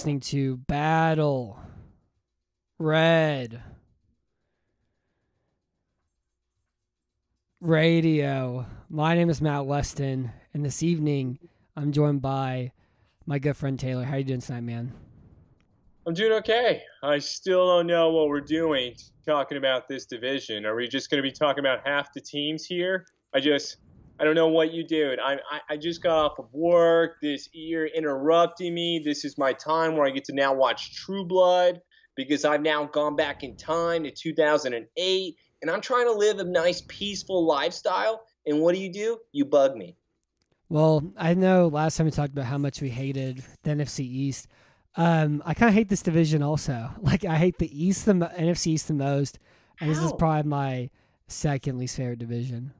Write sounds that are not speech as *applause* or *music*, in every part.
listening to Battle Red Radio. My name is Matt Weston, and this evening I'm joined by my good friend Taylor. How are you doing tonight, man? I'm doing okay. I still don't know what we're doing talking about this division. Are we just going to be talking about half the teams here? I just, I don't know what you do. I, I, I just got off of work. This you're interrupting me. This is my time where I get to now watch True Blood because I've now gone back in time to 2008 and I'm trying to live a nice, peaceful lifestyle. And what do you do? You bug me. Well, I know last time we talked about how much we hated the NFC East. Um, I kind of hate this division also. *laughs* Like I hate the East, the NFC East the most, and How? this is probably my second least favorite division.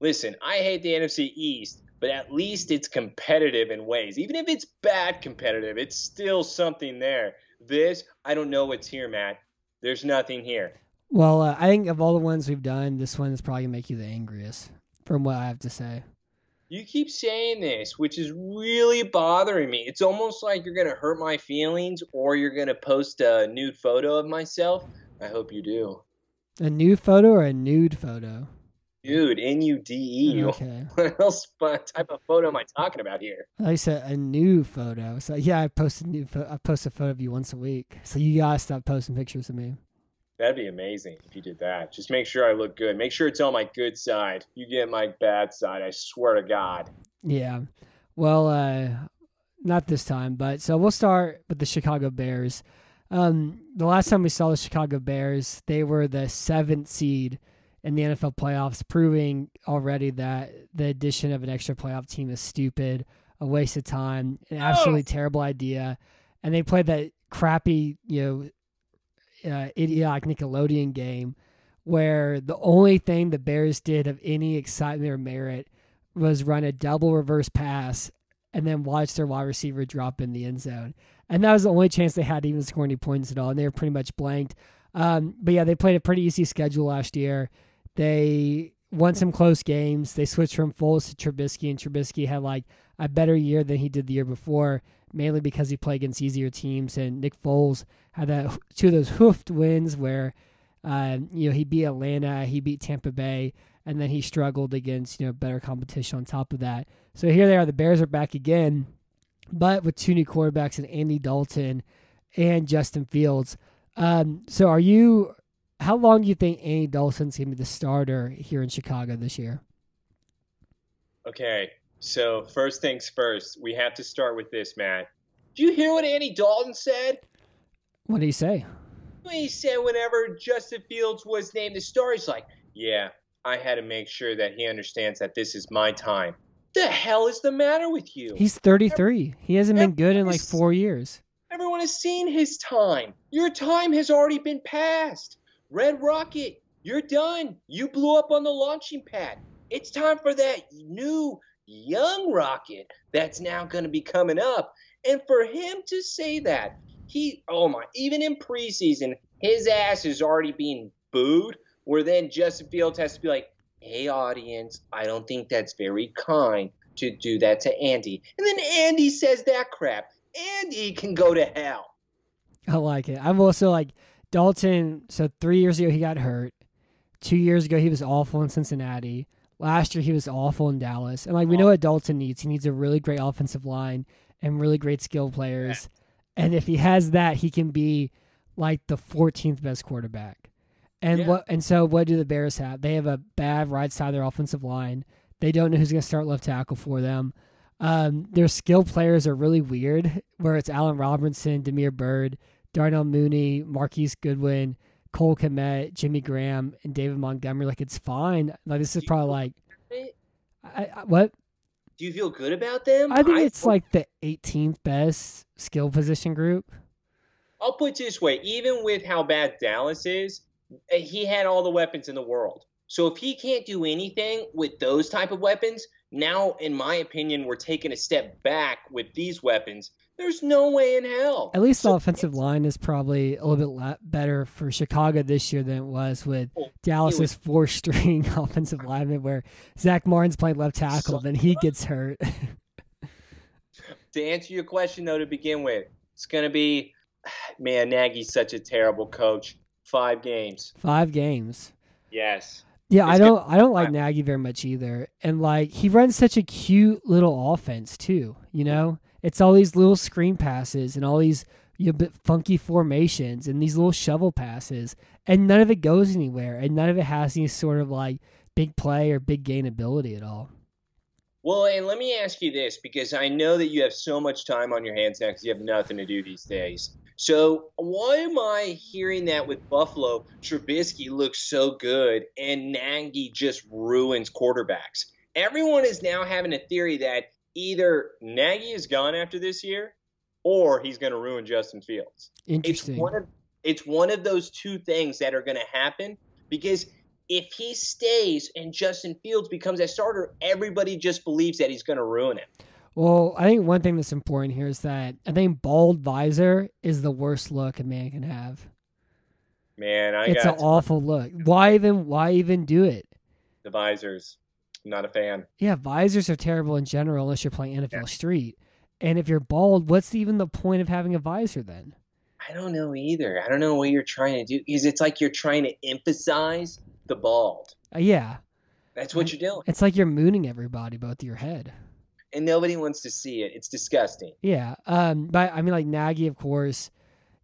Listen, I hate the NFC East, but at least it's competitive in ways. Even if it's bad competitive, it's still something there. This, I don't know what's here, Matt. There's nothing here. Well, uh, I think of all the ones we've done, this one is probably gonna make you the angriest, from what I have to say. You keep saying this, which is really bothering me. It's almost like you're going to hurt my feelings or you're going to post a nude photo of myself. I hope you do. A nude photo or a nude photo? Dude, N U D E. *laughs* Okay. What else what type of photo am I talking about here? I said a new photo. So yeah, I post a new. Fo- I post a photo of you once a week. So you gotta stop posting pictures of me. That'd be amazing if you did that. Just make sure I look good. Make sure it's on my good side. You get my bad side, I swear to God. Yeah. Well, uh, not this time, but so we'll start with the Chicago Bears. Um, the last time we saw the Chicago Bears, they were the seventh seed in the NFL playoffs, proving already that the addition of an extra playoff team is stupid, a waste of time, an absolutely terrible idea. And they played that crappy, you know, uh, idiotic Nickelodeon game where the only thing the Bears did of any excitement or merit was run a double reverse pass and then watch their wide receiver drop in the end zone. And that was the only chance they had to even score any points at all. And they were pretty much blanked. Um, but yeah, they played a pretty easy schedule last year. They won some close games. They switched from Foles to Trubisky, and Trubisky had like a better year than he did the year before, mainly because he played against easier teams. And Nick Foles had that two of those hoofed wins where, uh, you know, he beat Atlanta, he beat Tampa Bay, and then he struggled against you know better competition on top of that. So here they are, the Bears are back again, but with two new quarterbacks and Andy Dalton and Justin Fields. Um, so are you? How long do you think Andy Dalton's gonna be the starter here in Chicago this year? Okay, so first things first, we have to start with this, Matt. Do you hear what Andy Dalton said? What did he say? He said whenever Justin Fields was named the star, he's like, yeah, I had to make sure that he understands that this is my time. The hell is the matter with you? He's 33. He hasn't been good in like four years. Everyone has seen his time. Your time has already been passed. Red Rocket, you're done. You blew up on the launching pad. It's time for that new young rocket that's now going to be coming up. And for him to say that, he, oh my, even in preseason, his ass is already being booed, where then Justin Fields has to be like, hey, audience, I don't think that's very kind to do that to Andy. And then Andy says that crap. Andy can go to hell. I like it. I'm also like Dalton. So three years ago he got hurt. Two years ago he was awful in Cincinnati. Last year he was awful in Dallas. And like we know what Dalton needs. He needs a really great offensive line and really great skill players. And if he has that, he can be like the 14th best quarterback. And Yeah. what and so what do the Bears have? They have a bad right side of their offensive line. They don't know who's going to start left tackle for them. Um, their skill players are really weird, where it's Allen Robinson, Damiere Byrd, Darnell Mooney, Marquise Goodwin, Cole Kmet, Jimmy Graham, and David Montgomery. Like it's fine. Like this is probably like I, I, what Do you feel good about them? I think it's feel- like the 18th best skill position group. I'll put it this way: even with how bad Dallas is, eh, he had all the weapons in the world. So if he can't do anything with those type of weapons, now, in my opinion, we're taking a step back with these weapons. There's no way in hell. At least the offensive line is probably a little bit better for Chicago this year than it was with Oh, Dallas's four string *laughs* offensive lineman, where Zack Martin's playing left tackle, then he gets hurt. *laughs* To answer your question, though, to begin with, It's gonna be, *sighs* man. Nagy's such a terrible coach. Five games. Five games. Yes. Yeah, It's I don't. I don't like. Nagy very much either. And like he runs such a cute little offense too. You know, it's all these little screen passes and all these you know, funky formations and these little shovel passes, and none of it goes anywhere, and none of it has any sort of like big play or big gain ability at all. Well, and let me ask you this because I know that you have so much time on your hands now because you have nothing to do these days. So why am I hearing that with Buffalo, Trubisky looks so good and Nagy just ruins quarterbacks? Everyone is now having a theory that either Nagy is gone after this year or he's going to ruin Justin Fields. It's one of it's one of those two things that are going to happen because if he stays and Justin Fields becomes a starter, everybody just believes that he's going to ruin it. Well, I think one thing that's important here is that I think bald visor is the worst look a man can have. Man, I it's an awful look. Why even? Why even do it? the visors. Not a fan. Yeah, visors are terrible in general unless you're playing NFL Street. And if you're bald, what's even the point of having a visor then? I don't know either. I don't know what you're trying to do because it's like you're trying to emphasize the bald. Uh, yeah, That's what you're doing, it's like you're mooning everybody both your head. and nobody wants to see it. It's disgusting. Yeah, um, but I mean, like Nagy, of course,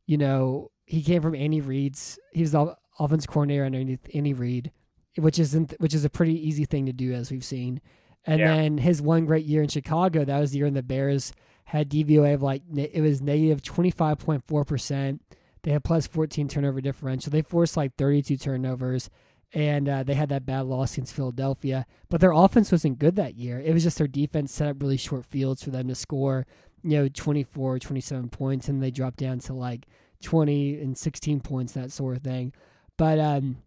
you know, he came from Andy Reid's. He was the offense coordinator underneath Andy Reid, which isn't which is a pretty easy thing to do, as we've seen. And Yeah. then his one great year in Chicago, that was the year when the Bears had DVOA of like it was negative twenty five point four percent. They had plus fourteen turnover differential. They forced like thirty two turnovers. And uh, they had that bad loss against Philadelphia, but their offense wasn't good that year. It was just their defense set up really short fields for them to score you know 24 27 points and they dropped down to like 20 and 16 points that sort of thing but um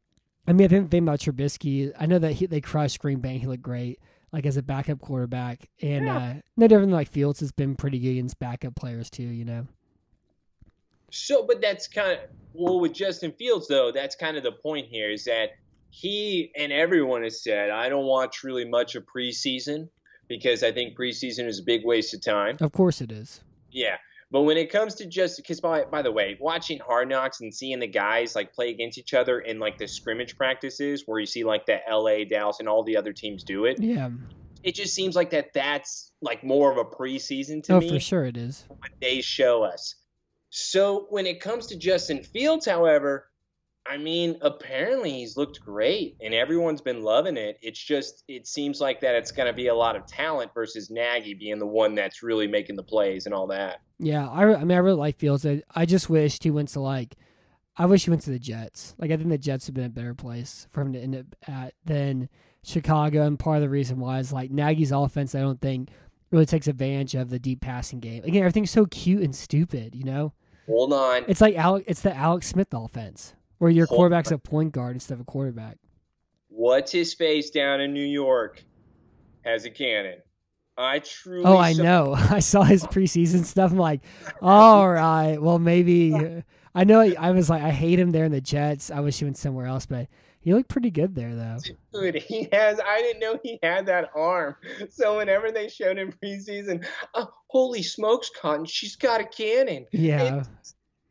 i mean i think the thing about Trubisky i know that he, they crushed green bay he looked great like as a backup quarterback and Yeah. uh no different than like fields has been pretty good against backup players too you know So, but that's kind of well with Justin Fields though. That's kind of the point here is that he and everyone has said I don't watch really much of preseason because I think preseason is a big waste of time. of course it is Yeah. But when it comes to just because by by the way, watching Hard Knocks and seeing the guys like play against each other in like the scrimmage practices where you see like the LA, Dallas, and all the other teams do it, yeah it just seems like that that's like more of a preseason to oh me for sure it is what they show us. So when it comes to Justin Fields, however, I mean, apparently he's looked great and everyone's been loving it. It's just it seems like that it's going to be a lot of talent versus Nagy being the one that's really making the plays and all that. yeah i, I mean i really like fields I, I just wished he went to like i wish he went to the jets like i think the jets have been a better place for him to end up at than chicago and part of the reason why is like nagy's offense i don't think really takes advantage of the deep passing game again everything's so cute and stupid you know Hold on. it's like Alex, it's the alex smith offense where your Hold quarterback's a point guard instead of a quarterback What's his face down in New York has a cannon. I truly oh i saw- know *laughs* i saw his preseason stuff i'm like all right well maybe i know i was like i hate him there in the jets i wish he went somewhere else but he looked pretty good there though Dude, he has. I didn't know he had that arm. *laughs* So whenever they showed him preseason, oh, holy smokes, Cotton, she's got a cannon. yeah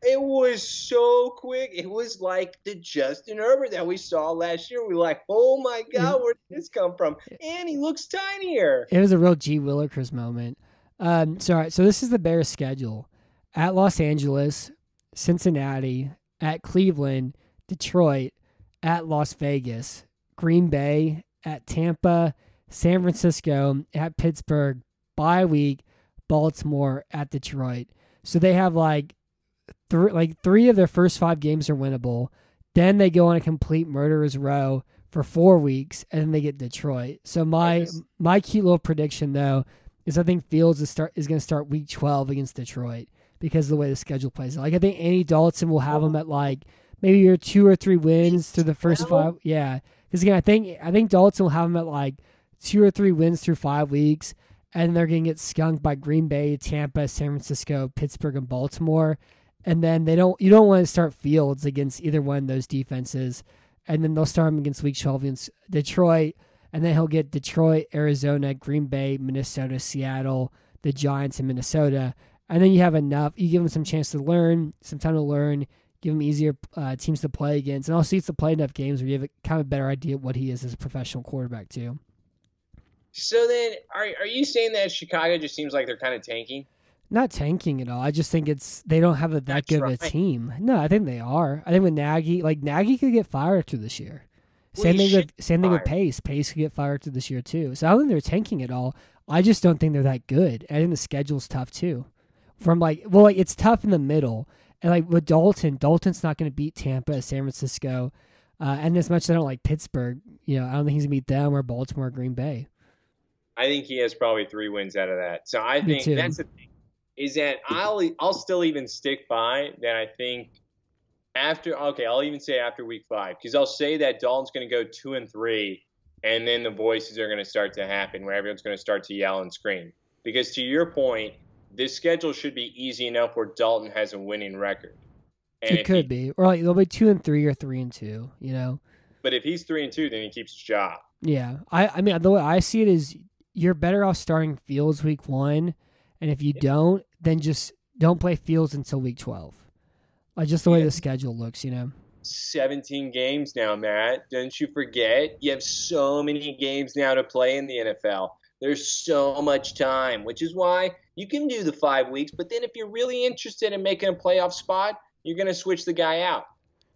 It was so quick. It was like the Justin Herbert that we saw last year. We were like, oh my God, where did this come from? And he looks tinier. It was a real G Willikers moment. Um, so, all right, so this is the Bears' schedule: at Los Angeles, Cincinnati, at Cleveland, Detroit, at Las Vegas, Green Bay, at Tampa, San Francisco, at Pittsburgh, bye week, Baltimore, at Detroit. So they have like three, like three of their first five games are winnable. Then they go on a complete murderer's row for four weeks, and then they get Detroit. So my Yes. my cute little prediction though is I think Fields is start is going to start week twelve against Detroit because of the way the schedule plays. Like I think Andy Dalton will have them at like maybe your two or three wins through the first five. Yeah, because again I think I think Dalton will have them at like two or three wins through five weeks, and they're going to get skunked by Green Bay, Tampa, San Francisco, Pittsburgh, and Baltimore. And then they don't. You don't want to start Fields against either one of those defenses, and then they'll start him against Week 12 against Detroit, and then he'll get Detroit, Arizona, Green Bay, Minnesota, Seattle, the Giants, and Minnesota, and then you have enough. You give him some chance to learn, some time to learn. Give him easier uh, teams to play against, and also he to play enough games where you have a kind of better idea what he is as a professional quarterback too. So then, are are you saying that Chicago just seems like they're kind of tanking? Not tanking at all. I just think it's they don't have a, that That's good right. of a team. No, I think they are. I think with Nagy, like Nagy could get fired after this year. Well, Same thing with same thing with. Pace. Pace could get fired after this year too. So I don't think they're tanking at all. I just don't think they're that good. I think the schedule's tough too. From like, well, like it's tough in the middle, and like with Dalton, Dalton's not going to beat Tampa, San Francisco, uh, and as much as I don't like Pittsburgh, you know, I don't think he's gonna beat them or Baltimore, or Green Bay. I think he has probably three wins out of that. So I Me think too. that's the thing is that I'll I'll still even stick by that. I think after okay, I'll even say after week five because I'll say that Dalton's going to go two and three, and then the voices are going to start to happen where everyone's going to start to yell and scream. Because to your point, this schedule should be easy enough where Dalton has a winning record. And it could he- be, or like they'll be two and three or three and two. You know. but if he's three and two, then he keeps his job. Yeah, I I mean the way I see it is you're better off starting Fields week one, and if you Yeah. don't, then just don't play Fields until week twelve. Like just the way Yeah. the schedule looks, you know. 17 games now, Matt. Don't you forget? You have so many games now to play in the NFL. There's so much time, which is why you can do the five weeks. But then, if you're really interested in making a playoff spot, you're going to switch the guy out.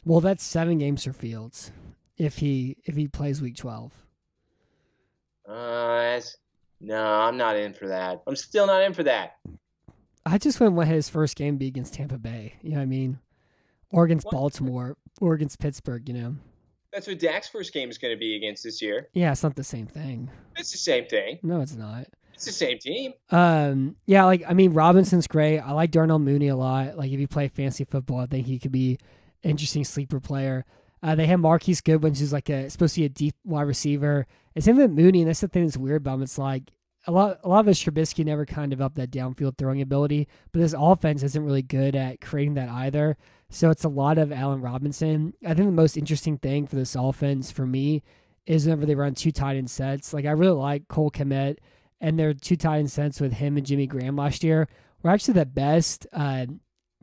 Well, that's seven games for Fields if he if he plays week twelve. Uh, that's, no, I'm not in for that. I'm still not in for that. I just wouldn't want his first game be against Tampa Bay. You know what I mean? Or against What? Baltimore, or against Pittsburgh. You know? That's what Dak's first game is going to be against this year. Yeah, it's not the same thing. It's the same thing. No, it's not. It's the same team. Um, yeah, like I mean, Robinson's great. I like Darnell Mooney a lot. Like if you play fantasy football, I think he could be an interesting sleeper player. Uh, they have Marquise Goodwin, who's like a supposed to be a deep wide receiver. And same with Mooney, and that's the thing that's weird about him. It's like a lot, a lot of his Trubisky never kind of up that downfield throwing ability, but his offense isn't really good at creating that either. So it's a lot of Allen Robinson. I think the most interesting thing for this offense for me is whenever they run two tight end sets. Like I really like Cole Kmet and their two tight end sets with him and Jimmy Graham last year were actually the best uh,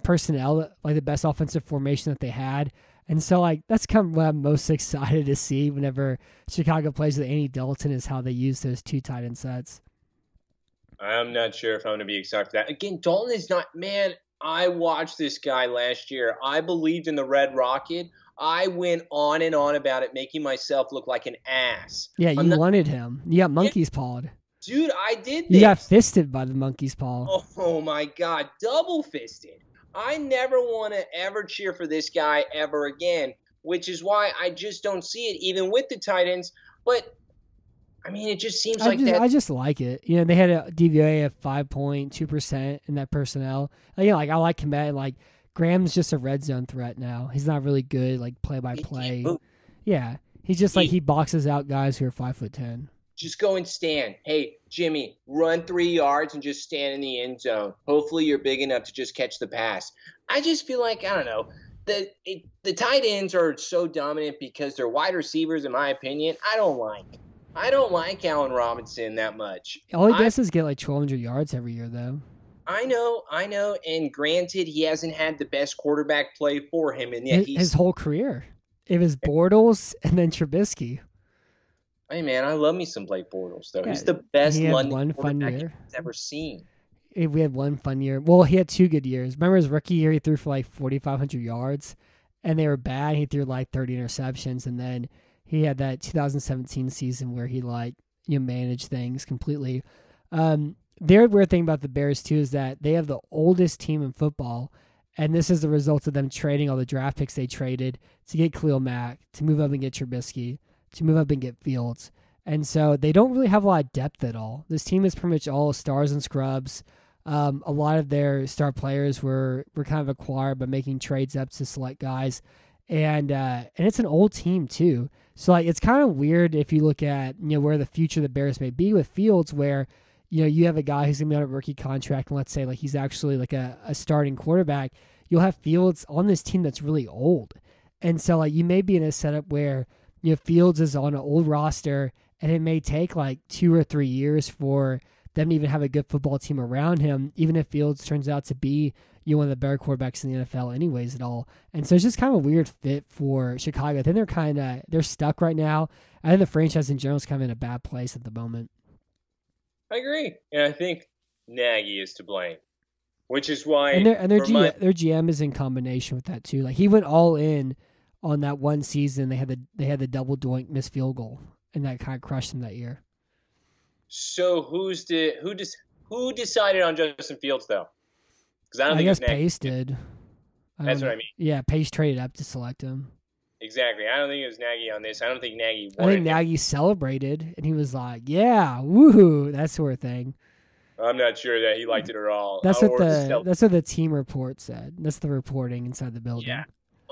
personnel, like the best offensive formation that they had. And so, like, that's kind of what I'm most *laughs* excited to see whenever Chicago plays with Andy Dalton is how they use those two tight end sets. I'm not sure if I'm going to be excited for that. Again, Dalton is not, man, I watched this guy last year. I believed in the Red Rocket. I went on and on about it, making myself look like an ass. Yeah, you not- wanted him. You got monkey's pawed. Dude, I did You got fisted by the monkey's paw. Oh, oh my God, double fisted. I never want to ever cheer for this guy ever again, which is why I just don't see it, even with the Titans. But I mean, it just seems I like just, that. I just like it. You know, they had a DVOA of five point two percent in that personnel. You know, like I like Kmet. Like Graham's just a red zone threat now. He's not really good, like play by play. Yeah, he's just like He- he boxes out guys who are five foot ten. Just go and stand. Hey, Jimmy, run three yards and just stand in the end zone. Hopefully, you're big enough to just catch the pass. I just feel like I don't know. The it, the tight ends are so dominant because they're wide receivers. In my opinion, I don't like. I don't like Allen Robinson that much. All he I- does is get like twelve hundred yards every year, though. I know, I know, and granted, he hasn't had the best quarterback play for him, and yet his, his whole career. It was Bortles and then Trubisky. Hey man, I love me some Blake Bortles though. Yeah, he's the best he London one fun year. I've ever seen. We had one fun year. Well, he had two good years. Remember his rookie year, he threw for like forty five hundred yards, and they were bad. He threw like thirty interceptions, and then he had that 2017 season where he like you know, managed things completely. Um, their weird thing about the Bears too is that they have the oldest team in football, and this is the result of them trading all the draft picks they traded to get Khalil Mack, to move up and get Trubisky, to move up and get Fields. And so they don't really have a lot of depth at all. This team is pretty much all stars and scrubs. Um, a lot of their star players were, were kind of acquired by making trades up to select guys, and uh, and it's an old team too. So like it's kind of weird if you look at you know where the future of the Bears may be with Fields, where you know you have a guy who's gonna be on a rookie contract, and let's say like he's actually like a, a starting quarterback. You'll have Fields on this team that's really old, and so like you may be in a setup where you know Fields is on an old roster, and it may take like two or three years for them to even have a good football team around him, even if Fields turns out to be you know, one of the better quarterbacks in the NFL, anyways, at all. And so it's just kind of a weird fit for Chicago. I think they're kind of they're stuck right now. I think the franchise in general is kind of in a bad place at the moment. I agree, and I think Nagy is to blame, which is why and their and their, G, my- their GM is in combination with that too. Like he went all in on that one season. They had the they had the double doink missed field goal, and that kind of crushed them that year. So who's the who dis, who decided on Justin Fields though? Because I don't I, think guess. Pace did. I That's what I mean. Yeah, Pace traded up to select him. Exactly. I don't think it was Nagy on this. I don't think Nagy I think. Nagy celebrated, and he was like, "Yeah, woohoo!" That sort of thing. I'm not sure that he liked it at all. That's what the that's what the team report said. That's the reporting inside the building. Yeah.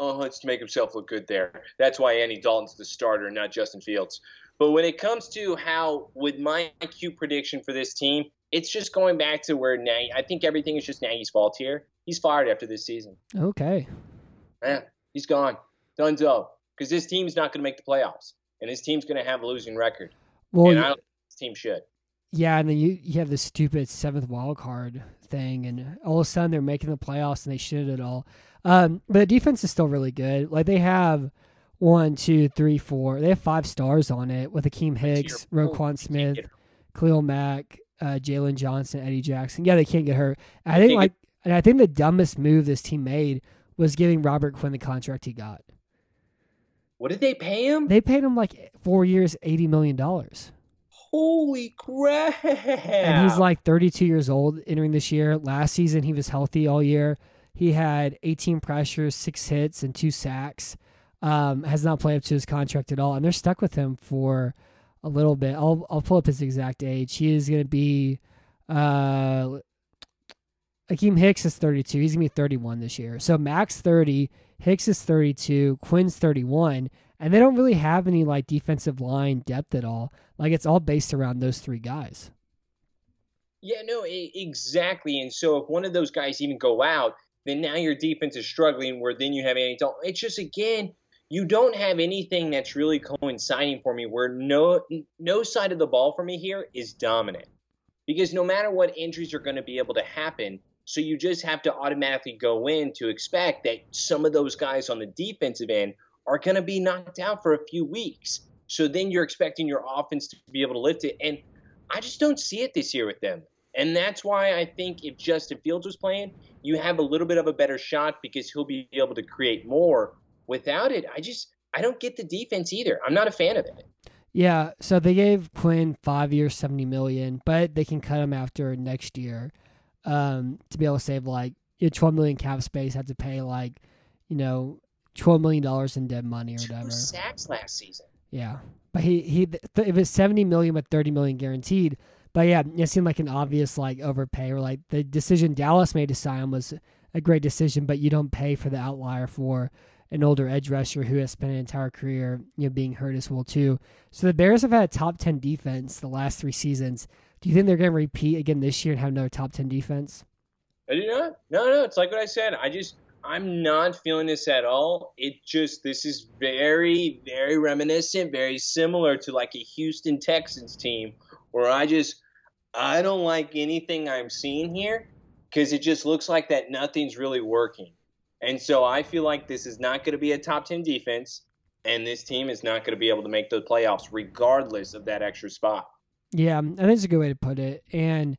Uh-huh, oh, let's make himself look good there. That's why Andy Dalton's the starter, not Justin Fields. But when it comes to how, with my IQ prediction for this team, it's just going back to where Nagy. I think everything is just Nagy's fault here. He's fired after this season. Okay. Man, he's gone. Dunzo. Because this team's not going to make the playoffs, and his team's going to have a losing record. Well, and I don't think this team should. yeah, and then you you have this stupid seventh wild card thing, and all of a sudden they're making the playoffs and they should at all. Um, but the defense is still really good. Like they have one, two, three, four. They have five stars on it with Akiem Hicks, Roquan. Smith, Khalil Mack, uh, Jaylon Johnson, Eddie Jackson. Yeah, they can't get hurt. I think like, and I think the dumbest move this team made was giving Robert Quinn the contract he got. What did they pay him? They paid him like four years, eighty million dollars, Holy crap! and he's like thirty-two years old entering this year. Last season, he was healthy all year. He had eighteen pressures, six hits, and two sacks. Um, has not played up to his contract at all, and they're stuck with him for a little bit. I'll I'll pull up his exact age. He is going to be, uh, Akiem Hicks is thirty-two. He's going to be thirty-one this year. So Mack's thirty, Hicks is thirty-two, Quinn's thirty-one, and they don't really have any like defensive line depth at all. Like it's all based around those three guys. Yeah, no, exactly. And so if one of those guys even go out, then now your defense is struggling. Where then you have Andy Dalton. It's just again, you don't have anything that's really coinciding for me. Where no no side of the ball for me here is dominant, because no matter what injuries are going to be able to happen, so you just have to automatically go in to expect that some of those guys on the defensive end are going to be knocked out for a few weeks. So then you're expecting your offense to be able to lift it, and I just don't see it this year with them. And that's why I think if Justin Fields was playing, you have a little bit of a better shot because he'll be able to create more. Without it, I just I don't get the defense either. I'm not a fan of it. Yeah, so they gave Quinn five years, seventy million, but they can cut him after next year, um, to be able to save like you know, twelve million cap space. Had to pay like, you know, twelve million dollars in dead money or Two whatever. sacks last season. Yeah, but he he th- if it's seventy million with thirty million guaranteed. But yeah, it seemed like an obvious like overpay or like the decision Dallas made to sign was a great decision, but you don't pay for the outlier for an older edge rusher who has spent an entire career you know being hurt as well too. So the Bears have had a top ten defense the last three seasons. Do you think they're going to repeat again this year and have another top ten defense? I do not. No, no, it's like what I said. I just I'm not feeling this at all. It just this is very, very reminiscent, very similar to like a Houston Texans team where I just I don't like anything I'm seeing here because it just looks like that nothing's really working. And so I feel like this is not going to be a top 10 defense and this team is not going to be able to make the playoffs regardless of that extra spot. Yeah, I think it's a good way to put it. And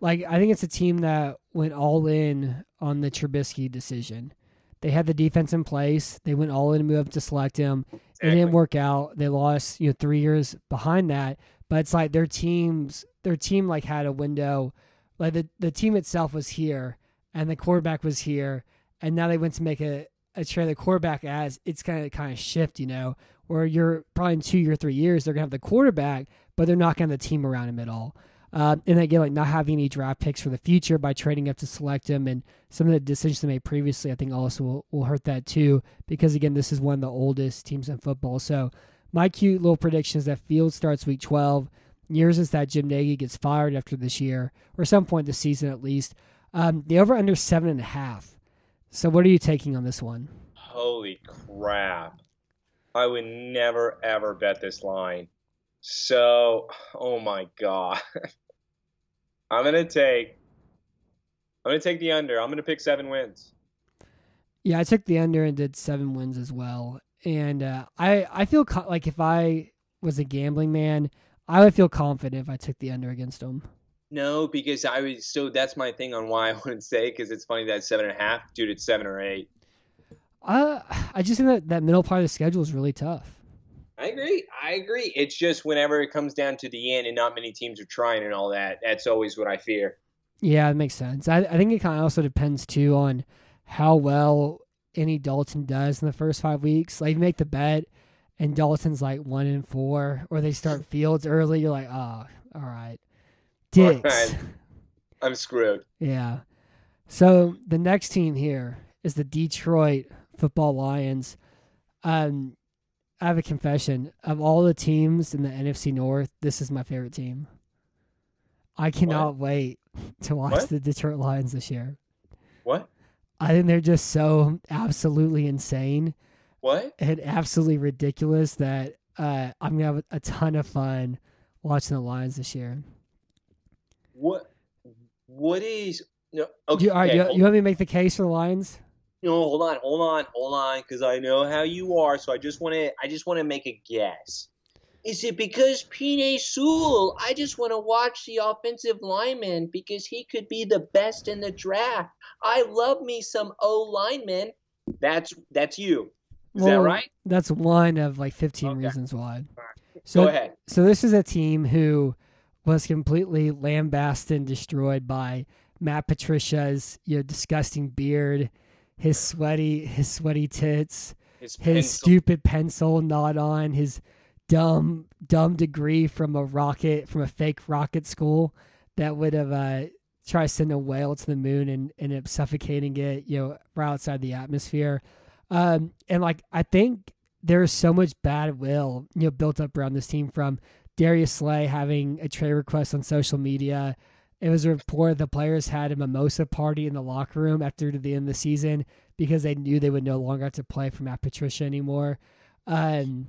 like I think it's a team that went all in on the Trubisky decision. They had the defense in place. They went all in to move up to select him. It didn't work out. They lost, you know, three years behind that. But it's like their teams, their team like had a window. Like the the team itself was here, and the quarterback was here, and now they went to make a a trade the quarterback as it's kind of kind of shift, you know, where you're probably in two or three years they're gonna have the quarterback, but they're not gonna have the team around him at all. Uh, and again, like not having any draft picks for the future by trading up to select him, and some of the decisions they made previously, I think also will, will hurt that too. Because again, this is one of the oldest teams in football. So my cute little prediction is that Field starts week 12. Yours is that Jim Nagy gets fired after this year, or some point this season at least. Um, the over under seven and a half. So what are you taking on this one? Holy crap. I would never ever bet this line. So, oh my god. *laughs* I'm gonna take. I'm gonna take the under. I'm gonna pick seven wins. Yeah, I took the under and did seven wins as well. And uh, I I feel co- like if I was a gambling man, I would feel confident if I took the under against them. No, because I was so that's my thing on why *laughs* I wouldn't say because it's funny that seven and a half, dude. It's seven or eight. Uh, I just think that that middle part of the schedule is really tough. I agree. I agree. It's just whenever it comes down to the end and not many teams are trying and all that, that's always what I fear. Yeah, it makes sense. I, I think it kind of also depends too on how well Andy Dalton does in the first five weeks. Like, you make the bet, and Dalton's like one and four, or they start *laughs* Fields early. You're like, oh, all right, dicks. right. *laughs* I'm screwed. Yeah. So the next team here is the Detroit Football Lions. Um, I have a confession. Of all the teams in the NFC North, this is my favorite team. I cannot wait to watch What? the Detroit Lions this year. What? I think they're just so absolutely insane What? and absolutely ridiculous that uh, I'm gonna have a ton of fun watching the Lions this year. What? What is? No. Okay. you, all right, you, you want me to make the case for the Lions? No, hold on, hold on, hold on, because I know how you are. So I just want to, I just want to make a guess. Is it because Penei Sewell? I just want to watch the offensive lineman because he could be the best in the draft. I love me some O lineman. That's that's you. Is that right? That's one of like 15 Okay. reasons why. Go So, ahead. so this is a team who was completely lambasted and destroyed by Matt Patricia's you know disgusting beard, his sweaty his sweaty tits, His, his pencil. stupid pencil not on, his dumb dumb degree from a rocket from a fake rocket school that would have uh, tried to send a whale to the moon and ended up suffocating it, you know, right outside the atmosphere. Um, and like I think there's so much bad will, you know, built up around this team from Darius Slay having a trade request on social media. It was reported the players had a mimosa party in the locker room after the end of the season because they knew they would no longer have to play for Matt Patricia anymore. Um,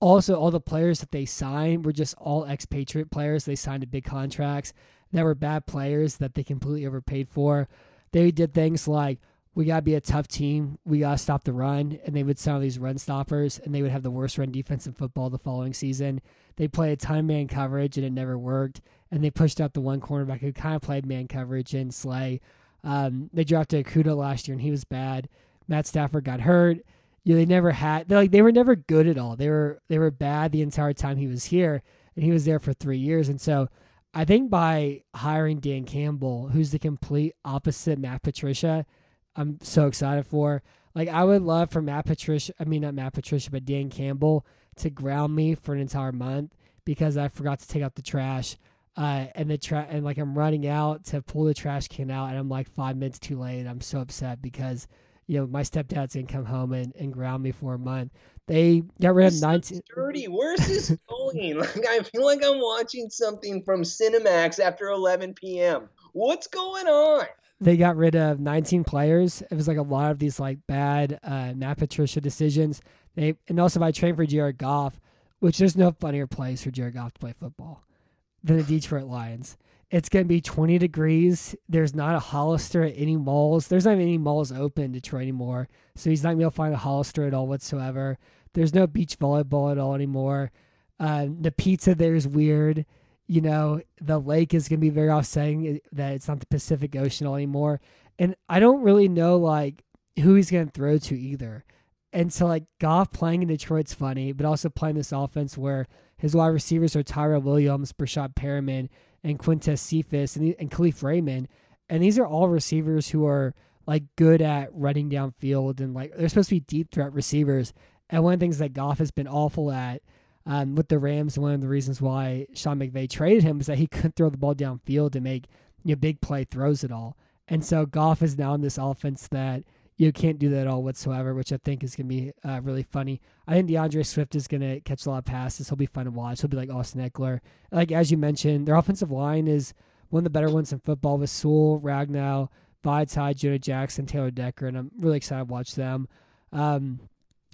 also, all the players that they signed were just all expatriate players. They signed to big contracts that were bad players that they completely overpaid for. They did things like, we got to be a tough team. We got to stop the run. And they would sign all these run stoppers, and they would have the worst run defense in football the following season. They played a ton of man coverage, and it never worked. And they pushed out the one cornerback who kind of played man coverage in Slay. Um, they drafted Okudah last year, and he was bad. Matt Stafford got hurt. You know, they never had they like they were never good at all. They were they were bad the entire time he was here, and he was there for three years. And so, I think by hiring Dan Campbell, who's the complete opposite Matt Patricia, I'm so excited for. Like I would love for Matt Patricia, I mean not Matt Patricia, but Dan Campbell to ground me for an entire month because I forgot to take out the trash. Uh, and the tra- and like I'm running out to pull the trash can out, and I'm like five minutes too late. I'm so upset because you know my stepdad's gonna come home and, and ground me for a month. They got rid of 19. dirty. Where's this going? *laughs* Like I feel like I'm watching something from Cinemax after 11 p.m. What's going on? They got rid of 19 players. It was like a lot of these like bad uh, Matt Patricia decisions. They and also by trade for Jared Goff, which there's no funnier place for Jared Goff to play football than the Detroit Lions. It's gonna be 20 degrees. There's not a Hollister at any malls. There's not even any malls open in Detroit anymore, so he's not gonna be able to find a Hollister at all whatsoever. There's no beach volleyball at all anymore. Uh, the pizza there is weird you know, the lake is going to be very offsetting that it's not the Pacific Ocean anymore. And I don't really know like who he's going to throw to either. And so like Goff playing in Detroit's funny, but also playing this offense where his wide receivers are Tyrell Williams, Breshad Perriman, and Quintez Cephus, and, and Kalif Raymond. And these are all receivers who are like good at running downfield and like they're supposed to be deep threat receivers. And one of the things that Goff has been awful at um, with the Rams, one of the reasons why Sean McVay traded him was that he *laughs* couldn't throw the ball downfield to make you know, big play throws at all. And so Goff is now in this offense that you can't do that at all whatsoever, which I think is going to be uh, really funny. I think DeAndre Swift is going to catch a lot of passes. He'll be fun to watch. He'll be like Austin Ekeler. Like as you mentioned, their offensive line is one of the better ones in football with Sewell, Ragnow, Vaitai, Jonah Jackson, Taylor Decker, and I'm really excited to watch them. Um,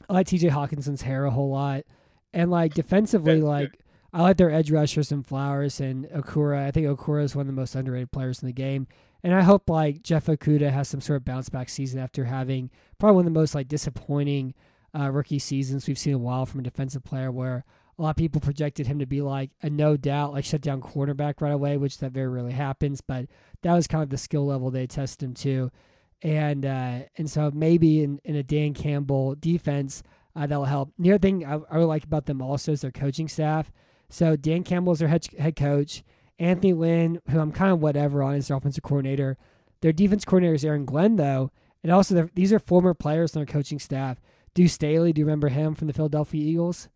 I like TJ Hockenson's hair a whole lot. And like defensively, like I like their edge rushers and Flowers and Okwara. I think Okwara is one of the most underrated players in the game. And I hope like Jeff Okudah has some sort of bounce back season after having probably one of the most like disappointing uh, rookie seasons we've seen in a while from a defensive player where a lot of people projected him to be like a no doubt like shut down cornerback right away, which that very rarely happens. But that was kind of the skill level they tested him to, and uh, and so maybe in, in a Dan Campbell defense uh, that will help. The other thing I, I would like about them also is their coaching staff. So Dan Campbell is their head, head coach. Anthony Lynn, who I'm kind of whatever on, is their offensive coordinator. Their defense coordinator is Aaron Glenn, though, and also these are former players on their coaching staff. Deuce Staley, do you remember him from the Philadelphia Eagles?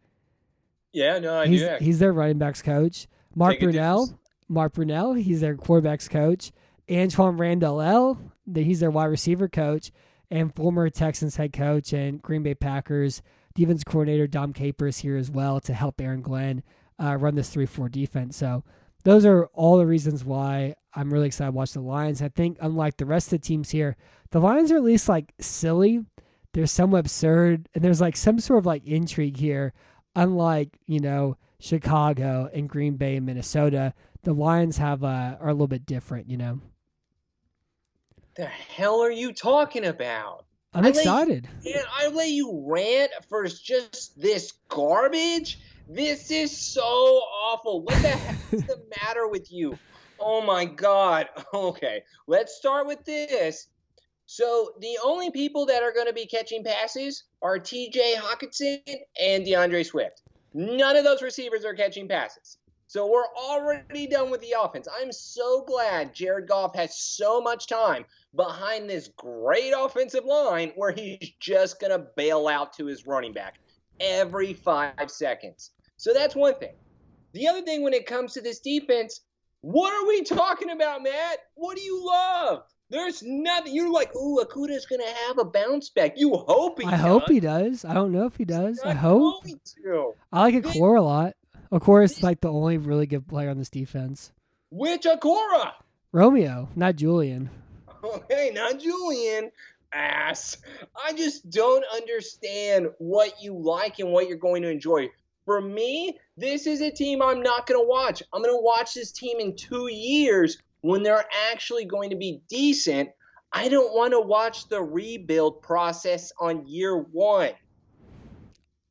Yeah, no, I he's, do. He's their running backs coach. Mark Brunell, Mark Brunell, he's their quarterbacks coach. Antwaan Randle El, he's their wide receiver coach, and former Texans head coach and Green Bay Packers defense coordinator Dom Capers here as well to help Aaron Glenn uh, run this three-four defense. So those are all the reasons why I'm really excited to watch the Lions. I think unlike the rest of the teams here, the Lions are at least like silly. They're somewhat absurd, and there's like some sort of like intrigue here unlike you know Chicago and Green Bay and Minnesota, the Lions have uh, are a little bit different. You know. The hell are you talking about? I'm I excited. You, man, I let you rant for just this garbage. This is so awful. What the heck is the *laughs* matter with you? Oh my god. *laughs* Okay, let's start with this. So the only people that are going to be catching passes are T.J. Hockenson and DeAndre Swift. None of those receivers are catching passes. So we're already done with the offense. I'm so glad Jared Goff has so much time behind this great offensive line where he's just going to bail out to his running back every five seconds. So that's one thing. The other thing when it comes to this defense, what are we talking about, Matt? What do you love? There's nothing. You're like, ooh, Okudah's gonna have a bounce back. You hope he. I does. hope he does. I don't know if he does. I hope. I like Okwara a lot. Okwara is like the only really good player on this defense. Which Okwara? Romeo, not Julian. *laughs* Okay, not Julian. Ass. I just don't understand what you like and what you're going to enjoy. For me, this is a team I'm not going to watch. I'm going to watch this team in two years when they're actually going to be decent. I don't want to watch the rebuild process on year one.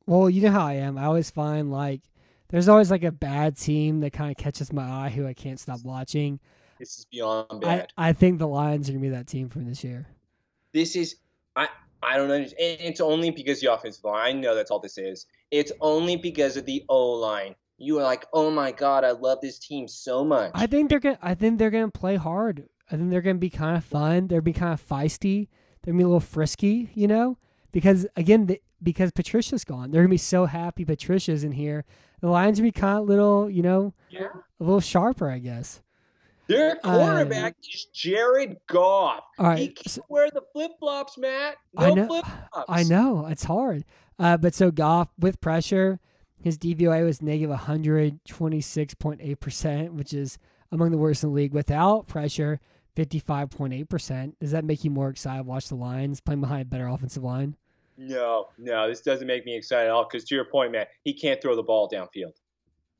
Well, you know how I am. I always find like there's always like a bad team that kind of catches my eye who I can't stop watching. This is beyond bad. I, I think the Lions are gonna be that team from this year. This is I I don't understand. It's only because the offensive line. I know that's all this is. It's only because of the O line you are like, "Oh my god, I love this team so much." I think they're gonna. I think they're gonna play hard. I think they're gonna be kind of fun. They're gonna be kind of feisty. They're gonna be a little frisky, you know, because again, the, because Patricia's gone, they're gonna be so happy Patricia's in here. The Lions will be kind of little, you know, yeah, a little sharper, I guess. Their quarterback uh, is Jared Goff. All right, he can't so, wear the flip flops, Matt. No I know. Flip-flops. I know it's hard, uh, but so Goff with pressure his DVOA was negative 126.8%, which is among the worst in the league. Without pressure, 55.8%. Does that make you more excited to watch the Lions playing behind a better offensive line? No, no, this doesn't make me excited at all. Because to your point, Matt, he can't throw the ball downfield.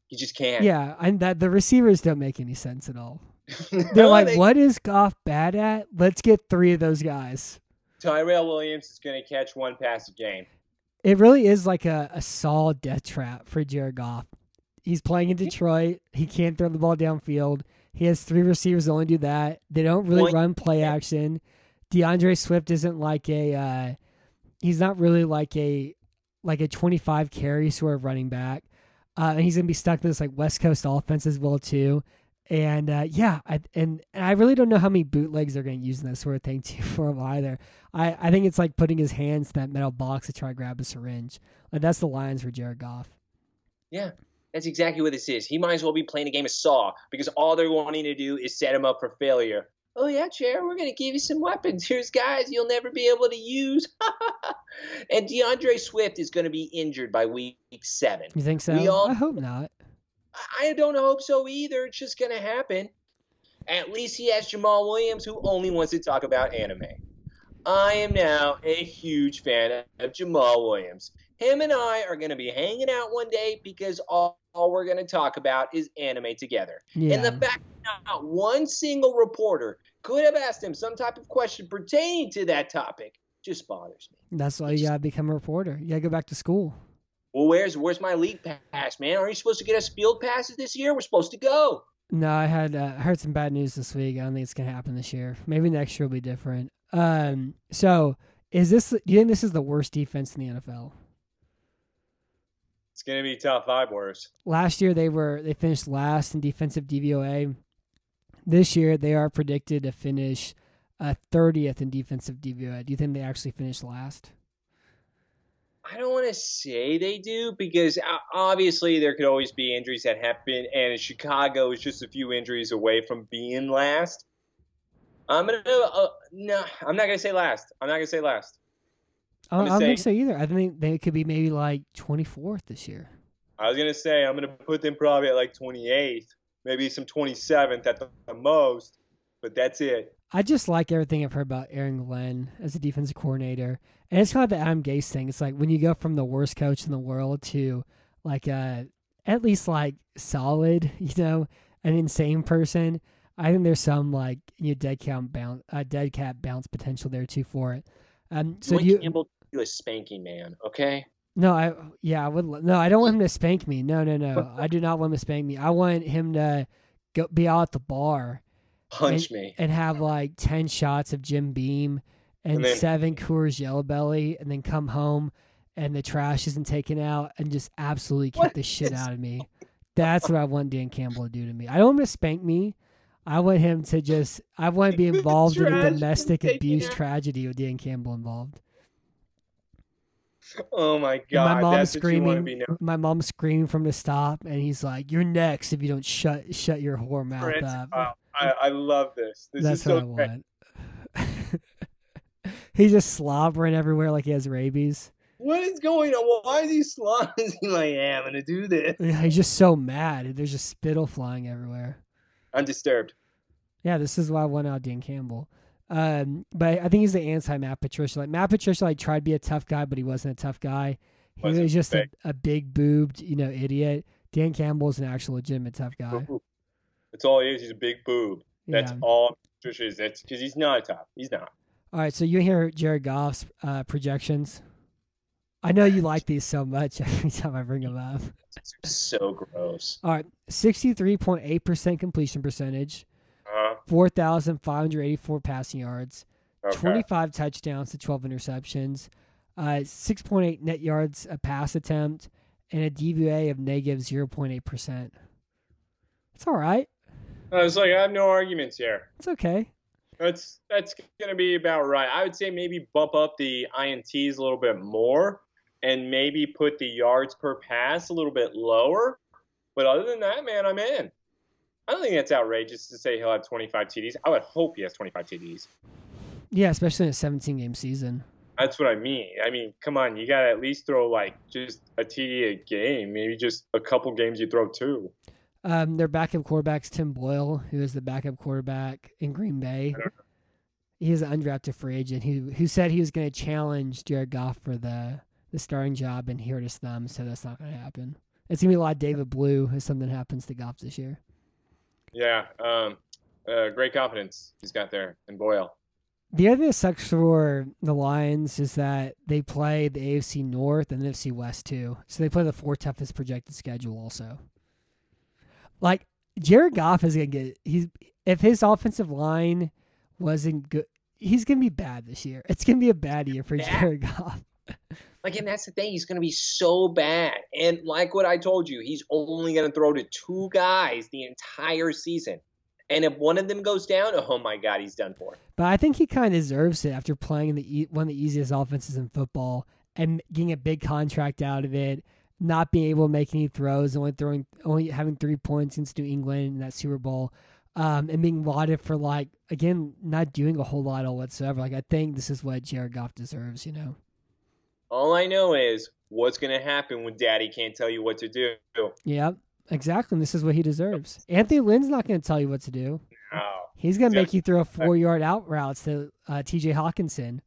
He just can't. Yeah, and that the receivers don't make any sense at all. *laughs* They're like, they, what is Goff bad at? Let's get three of those guys. Tyrell Williams is going to catch one pass a game. It really is like a, a solid death trap for Jared Goff. He's playing in Detroit. He can't throw the ball downfield. He has three receivers that only do that. They don't really run play action. DeAndre Swift isn't like a uh, he's not really like a like a 25 carry sort of running back. Uh, and he's gonna be stuck in this like West Coast offense as well too. And uh, yeah, I, and, and I really don't know how many bootlegs they're going to use in that sort of thing *laughs* too for him either. I, I think it's like putting his hands in that metal box to try to grab a syringe. Like that's the lines for Jared Goff. Yeah, that's exactly what this is. He might as well be playing a game of Saw because all they're wanting to do is set him up for failure. Oh yeah, Chair, we're gonna give you some weapons. Here's guys you'll never be able to use. *laughs* and DeAndre Swift is gonna be injured by week seven. You think so? We All, I hope not. I don't hope so either. It's just going to happen. At least he has Jamaal Williams, who only wants to talk about anime. I am now a huge fan of Jamaal Williams. him and I are going to be hanging out one day because all, all we're going to talk about is anime together. Yeah. And the fact that not one single reporter could have asked him some type of question pertaining to that topic just bothers me. That's why you gotta become a reporter. You gotta go back to school. Well, where's where's my league pass, man? Aren't you supposed to get us field passes this year? We're supposed to go. No, I had uh, heard some bad news this week. I don't think it's gonna happen this year. Maybe next year will be different. Um, so is this? Do you think this is the worst defense in the NFL? It's gonna be top five worst. Last year they were they finished last in defensive DVOA. This year they are predicted to finish uh, 30th in defensive DVOA. Do you think they actually finished last? I don't want to say they do because obviously there could always be injuries that happen, and Chicago is just a few injuries away from being last. I'm gonna uh, no, I'm not gonna say last. I'm not gonna say last. I don't, I don't think so either. I think they could be maybe like 24th this year. I was gonna say I'm gonna put them probably at like 28th, maybe some 27th at the most, but that's it. I just like everything I've heard about Aaron Glenn as a defensive coordinator, and it's kind of the Adam Gase thing. It's like when you go from the worst coach in the world to like a at least like solid, *laughs* you know, an insane person. I think there's some like you know, dead count bounce, uh, dead cat bounce potential there too for it. Um, so Mike you Campbell you a spanking man, okay? No, I yeah, I would no, I don't want him to spank me. No, no, no. *laughs* I do not want him to spank me. I want him to go be out at the bar punch and, me and have like 10 shots of Jim Beam and, and then, seven Coors Yellow Belly and then come home and the trash isn't taken out and just absolutely kick the shit out of me. *laughs* That's what I want Dan Campbell to do to me. I don't want him to spank me. I want him to just I want to be *laughs* involved in a domestic abuse tragedy with Dan Campbell involved. Oh my god! my mom screaming. My mom screaming from the stop, and he's like, "You're next if you don't shut shut your whore mouth Prince, up." Wow. I, I love this. This That's is so what I want. *laughs* he's just slobbering everywhere like he has rabies. What is going on? Why is he slobbering? *laughs* He's like, yeah, I'm gonna do this. Yeah, he's just so mad. There's just spittle flying everywhere. Undisturbed. Yeah, this is why I want out Dan Campbell. Um, but I think he's the anti Matt Patricia. Like Matt Patricia, like tried to be a tough guy, but he wasn't a tough guy. He was just a, a, big boobed, you know, idiot. Dan Campbell is an actual legitimate tough guy. That's all he is. He's a big boob. That's yeah. all Patricia is. That's because he's not a top. He's not. All right, so you hear Jared Goff's uh, projections. I know you like these so much *laughs* every time I bring them up. so gross. All right, sixty-three point eight percent completion percentage, uh-huh. four thousand five hundred eighty-four passing yards, okay. twenty-five touchdowns to twelve interceptions, uh, six point eight net yards a pass attempt, and a DVOA of negative negative zero point eight percent. It's all right. I was like, I have no arguments here. It's okay. That's that's gonna be about right. I would say maybe bump up the ints a little bit more, and maybe put the yards per pass a little bit lower. But other than that, man, I'm in. I don't think that's outrageous to say he'll have 25 TDs. I would hope he has 25 TDs. Yeah, especially in a 17 game season. That's what I mean. I mean, come on, you got to at least throw like just a TD a game. Maybe just a couple games you throw two. Um, their backup quarterback's Tim Boyle, who is the backup quarterback in Green Bay. He's an undrafted free agent who who said he was going to challenge Jared Goff for the the starting job, and he hurt his thumb, so that's not going to happen. It's gonna be a lot of David Blough if something happens to Goff this year. Yeah, um, uh, great confidence he's got there in Boyle. The other thing that sucks for the Lions is that they play the AFC North and the AFC West too. So they play the four toughest projected schedule also. Like Jared Goff is gonna get he's if his offensive line wasn't good, he's gonna be bad this year. It's gonna be a bad year for bad. Jared Goff. *laughs* like, and that's the thing. He's gonna be so bad. And like what I told you, he's only gonna throw to two guys the entire season. And if one of them goes down, oh my God, he's done for. But I think he kind of deserves it after playing in the one of the easiest offenses in football and getting a big contract out of it not being able to make any throws, only throwing, only having three points against New England in that Super Bowl, um, and being lauded for like again not doing a whole lot of whatsoever. Like I think this is what Jared Goff deserves. You know. All I know is what's going to happen when Daddy can't tell you what to do. Yep, exactly. And this is what he deserves. Anthony Lynn's not going to tell you what to do. No. He's going to make you throw *laughs* four yard out routes to uh, T.J. Hockenson.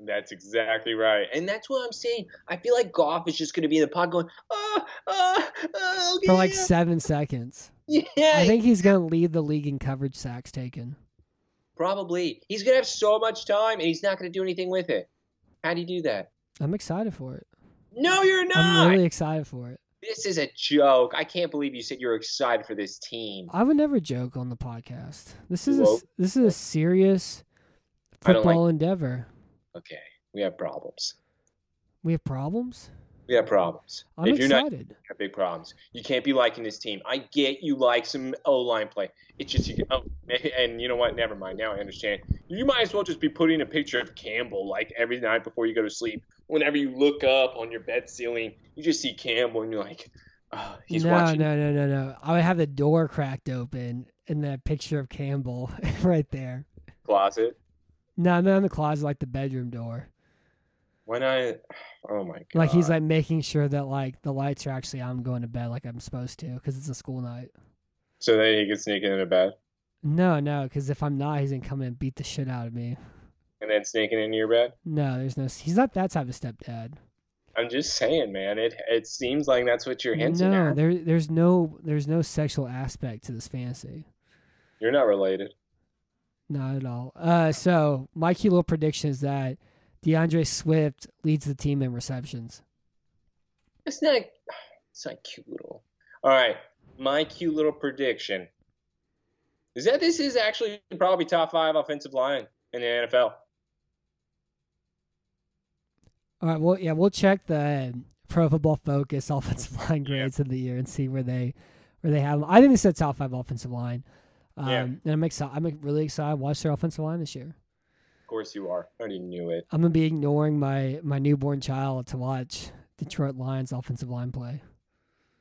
That's exactly right. And that's what I'm saying. I feel like Goff is just going to be in the pot going, oh, oh, oh okay. For like seven seconds. Yeah. I think he's going to lead the league in coverage sacks taken. Probably. He's going to have so much time and he's not going to do anything with it. How do you do that? I'm excited for it. No, you're not. I'm really excited for it. This is a joke. I can't believe you said you're excited for this team. I would never joke on the podcast. This is a, this is a serious football like, endeavor. Okay, we have problems. We have problems. We have problems. I'm if excited. You're not, have big problems. You can't be liking this team. I get you like some O line play. It's just you. Oh, *laughs* and you know what? Never mind. Now I understand. You might as well just be putting a picture of Campbell like every night before you go to sleep. Whenever you look up on your bed ceiling, you just see Campbell, and you're like, oh, he's no, watching. No, no, no, no. No. I would have the door cracked open and that picture of Campbell *laughs* right there. Closet. No, not in the closet, like the bedroom door. When I, oh my god! Like he's like making sure that like the lights are actually I'm going to bed like I'm supposed to because it's a school night. So then he can sneak into bed. No, no, because if I'm not, he's gonna come in and beat the shit out of me. And then sneaking into your bed. No, there's no. He's not that type of stepdad. I'm just saying, man. It it seems like that's what you're hinting no, at. there there's no there's no sexual aspect to this fantasy. You're not related. Not at all. Uh, so my key little prediction is that D'Andre Swift leads the team in receptions. It's not. It's not cute little. All right, my cute little prediction is that this is actually probably top five offensive line in the NFL. All right. Well, yeah, we'll check the Pro Football Focus *laughs* offensive line grades yeah. of the year and see where they where they have them. I think this is a top five offensive line. Um, yeah. And I'm excited. I'm really excited watch their offensive line this year Of course you are. I already knew it. I'm gonna be ignoring my my newborn child to watch Detroit Lions offensive line play.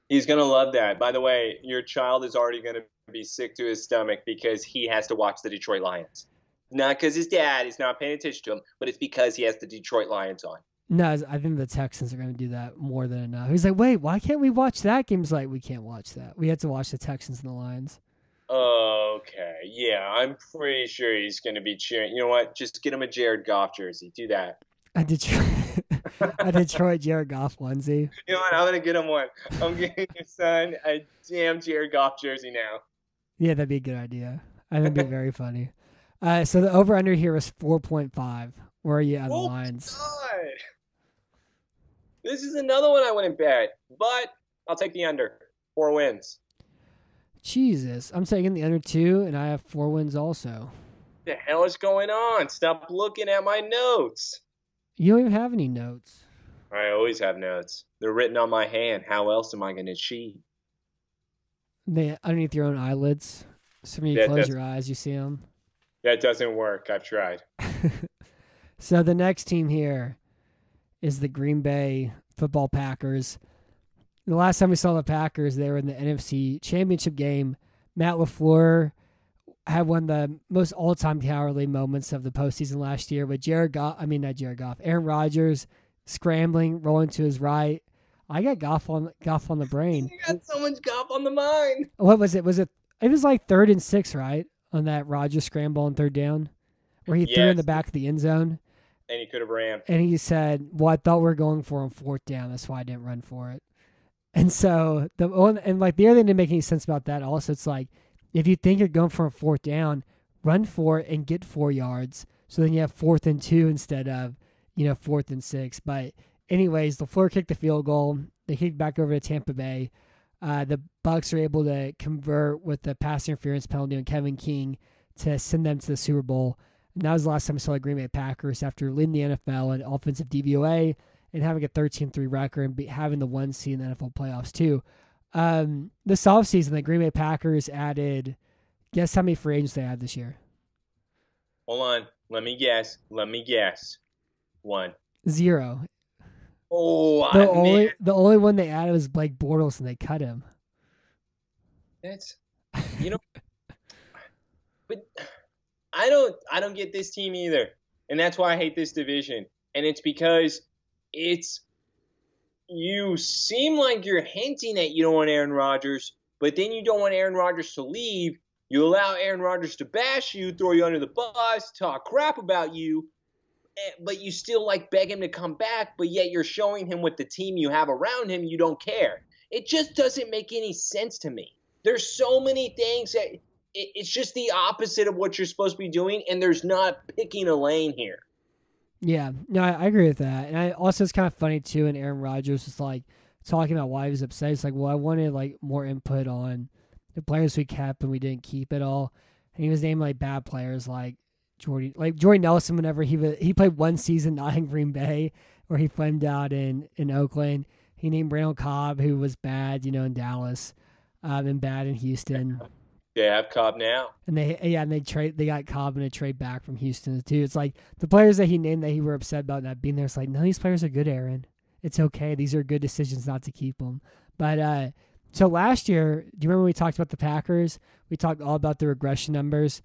He's gonna love that. By the way, your child is already gonna be sick to his stomach because he has to watch the Detroit Lions. Not because his dad is not paying attention to him, but it's because he has the Detroit Lions on. No, I think the Texans are going to do that more than enough. He's like, wait, why can't we watch that? Game's like, we can't watch that. We have to watch the Texans and the Lions. Okay, yeah, I'm pretty sure he's going to be cheering. You know what? Just get him a Jared Goff jersey. Do that. A Detroit, *laughs* a Detroit Jared Goff onesie. You know what? I'm going to get him one. I'm getting *laughs* your son a damn Jared Goff jersey now. Yeah, that'd be a good idea. I think it'd be very funny. Uh, so the over under here is 4.5. Where are you on oh the lines? God. This is another one I wouldn't bet, but I'll take the under. Four wins. Jesus, I'm taking the under two, and I have four wins also. The hell is going on? Stop looking at my notes. You don't even have any notes. I always have notes. They're written on my hand. How else am I going to cheat? They underneath your own eyelids. So when you that close your eyes, you see them. That doesn't work. I've tried. *laughs* so the next team here is the Green Bay Football Packers the last time we saw the Packers, they were in the NFC Championship game. Matt LaFleur had one of the most all-time cowardly moments of the postseason last year with Jared Goff. I mean, not Jared Goff. Aaron Rodgers scrambling, rolling to his right. I got Goff on Goff on the brain. *laughs* You got so much Goff on the mind. What was it? Was it? It was like third and six, right? On that Rodgers scramble on third down, where he yes. threw in the back of the end zone. And he could have ran. And he said, "Well, I thought we were going for on fourth down. That's why I didn't run for it." And so the one and like the other thing didn't make any sense about that. Also, it's like if you think you're going for a fourth down, run for it and get four yards. So then you have fourth and two instead of you know fourth and six. But anyways, LaFleur kicked the field goal. They kicked back over to Tampa Bay. Uh, the Bucs are able to convert with the pass interference penalty on Kevin King to send them to the Super Bowl. And that was the last time I saw the Green Bay Packers after leading the NFL in offensive DVOA and having a 13-3 record and be, having the one seed in the NFL playoffs too. Um, this offseason, the Green Bay Packers added, guess how many free agents they had this year? Hold on. Let me guess. Let me guess. One. Zero. Oh, the I only mean... the only one they added was Blake Bortles, and they cut him. That's you know, but I don't I don't get this team either, and that's why I hate this division. And it's because it's you seem like you're hinting that you don't want Aaron Rodgers, but then you don't want Aaron Rodgers to leave. You allow Aaron Rodgers to bash you, throw you under the bus, talk crap about you, eh, but you still like beg him to come back, but yet you're showing him with the team you have around him, you don't care. It just doesn't make any sense to me. There's so many things that it's just the opposite of what you're supposed to be doing, and there's not picking a lane here. Yeah, no, I, I agree with that, and I also it's kind of funny too. And Aaron Rodgers was like talking about why he was upset. It's like, well, I wanted like more input on the players we kept and we didn't keep at all. And he was naming like bad players like Jordy, like Jordy Nelson. Whenever he was, he played one season not in Green Bay, where he flamed out in in Oakland. He named Randall Cobb, who was bad, you know, in Dallas, um, and bad in Houston. They have Cobb now. And they yeah, and they trade they got Cobb in a trade back from Houston too. It's like the players that he named that he were upset about not being there. It's like of these players are good, Aaron. It's okay. These are good decisions not to keep them. But uh, so last year, do you remember we talked about the Packers? We talked all about the regression numbers,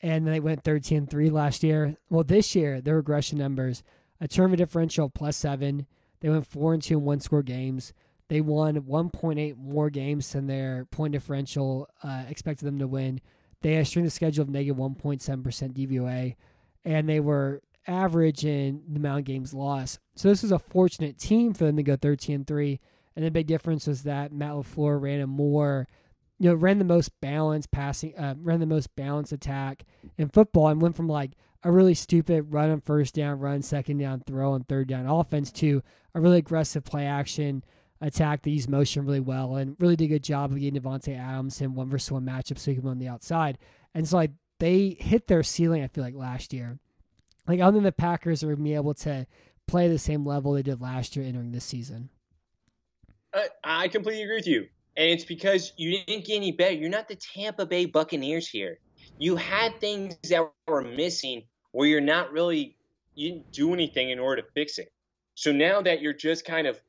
and they went 13 3 last year. Well, this year, their regression numbers a turnover differential plus seven. They went 4 and 2 in one score games. They won 1.8 more games than their point differential uh, expected them to win. They had a strength of schedule of negative 1.7% DVOA, and they were average in the amount of games lost. So this was a fortunate team for them to go 13 3. And the big difference was that Matt LaFleur ran a more, you know, ran the most balanced passing, uh, ran the most balanced attack in football and went from like a really stupid run on first down, run second down, throw on third down offense to a really aggressive play action attack that used motion really well and really did a good job of getting Davante Adams in one versus one matchup so he could run the outside. And so like they hit their ceiling, I feel like last year. Like other than the Packers are be able to play the same level they did last year entering this season. I, I completely agree with you. And it's because you didn't get any better. You're not the Tampa Bay Buccaneers here. You had things that were missing where you're not really you didn't do anything in order to fix it. So now that you're just kind of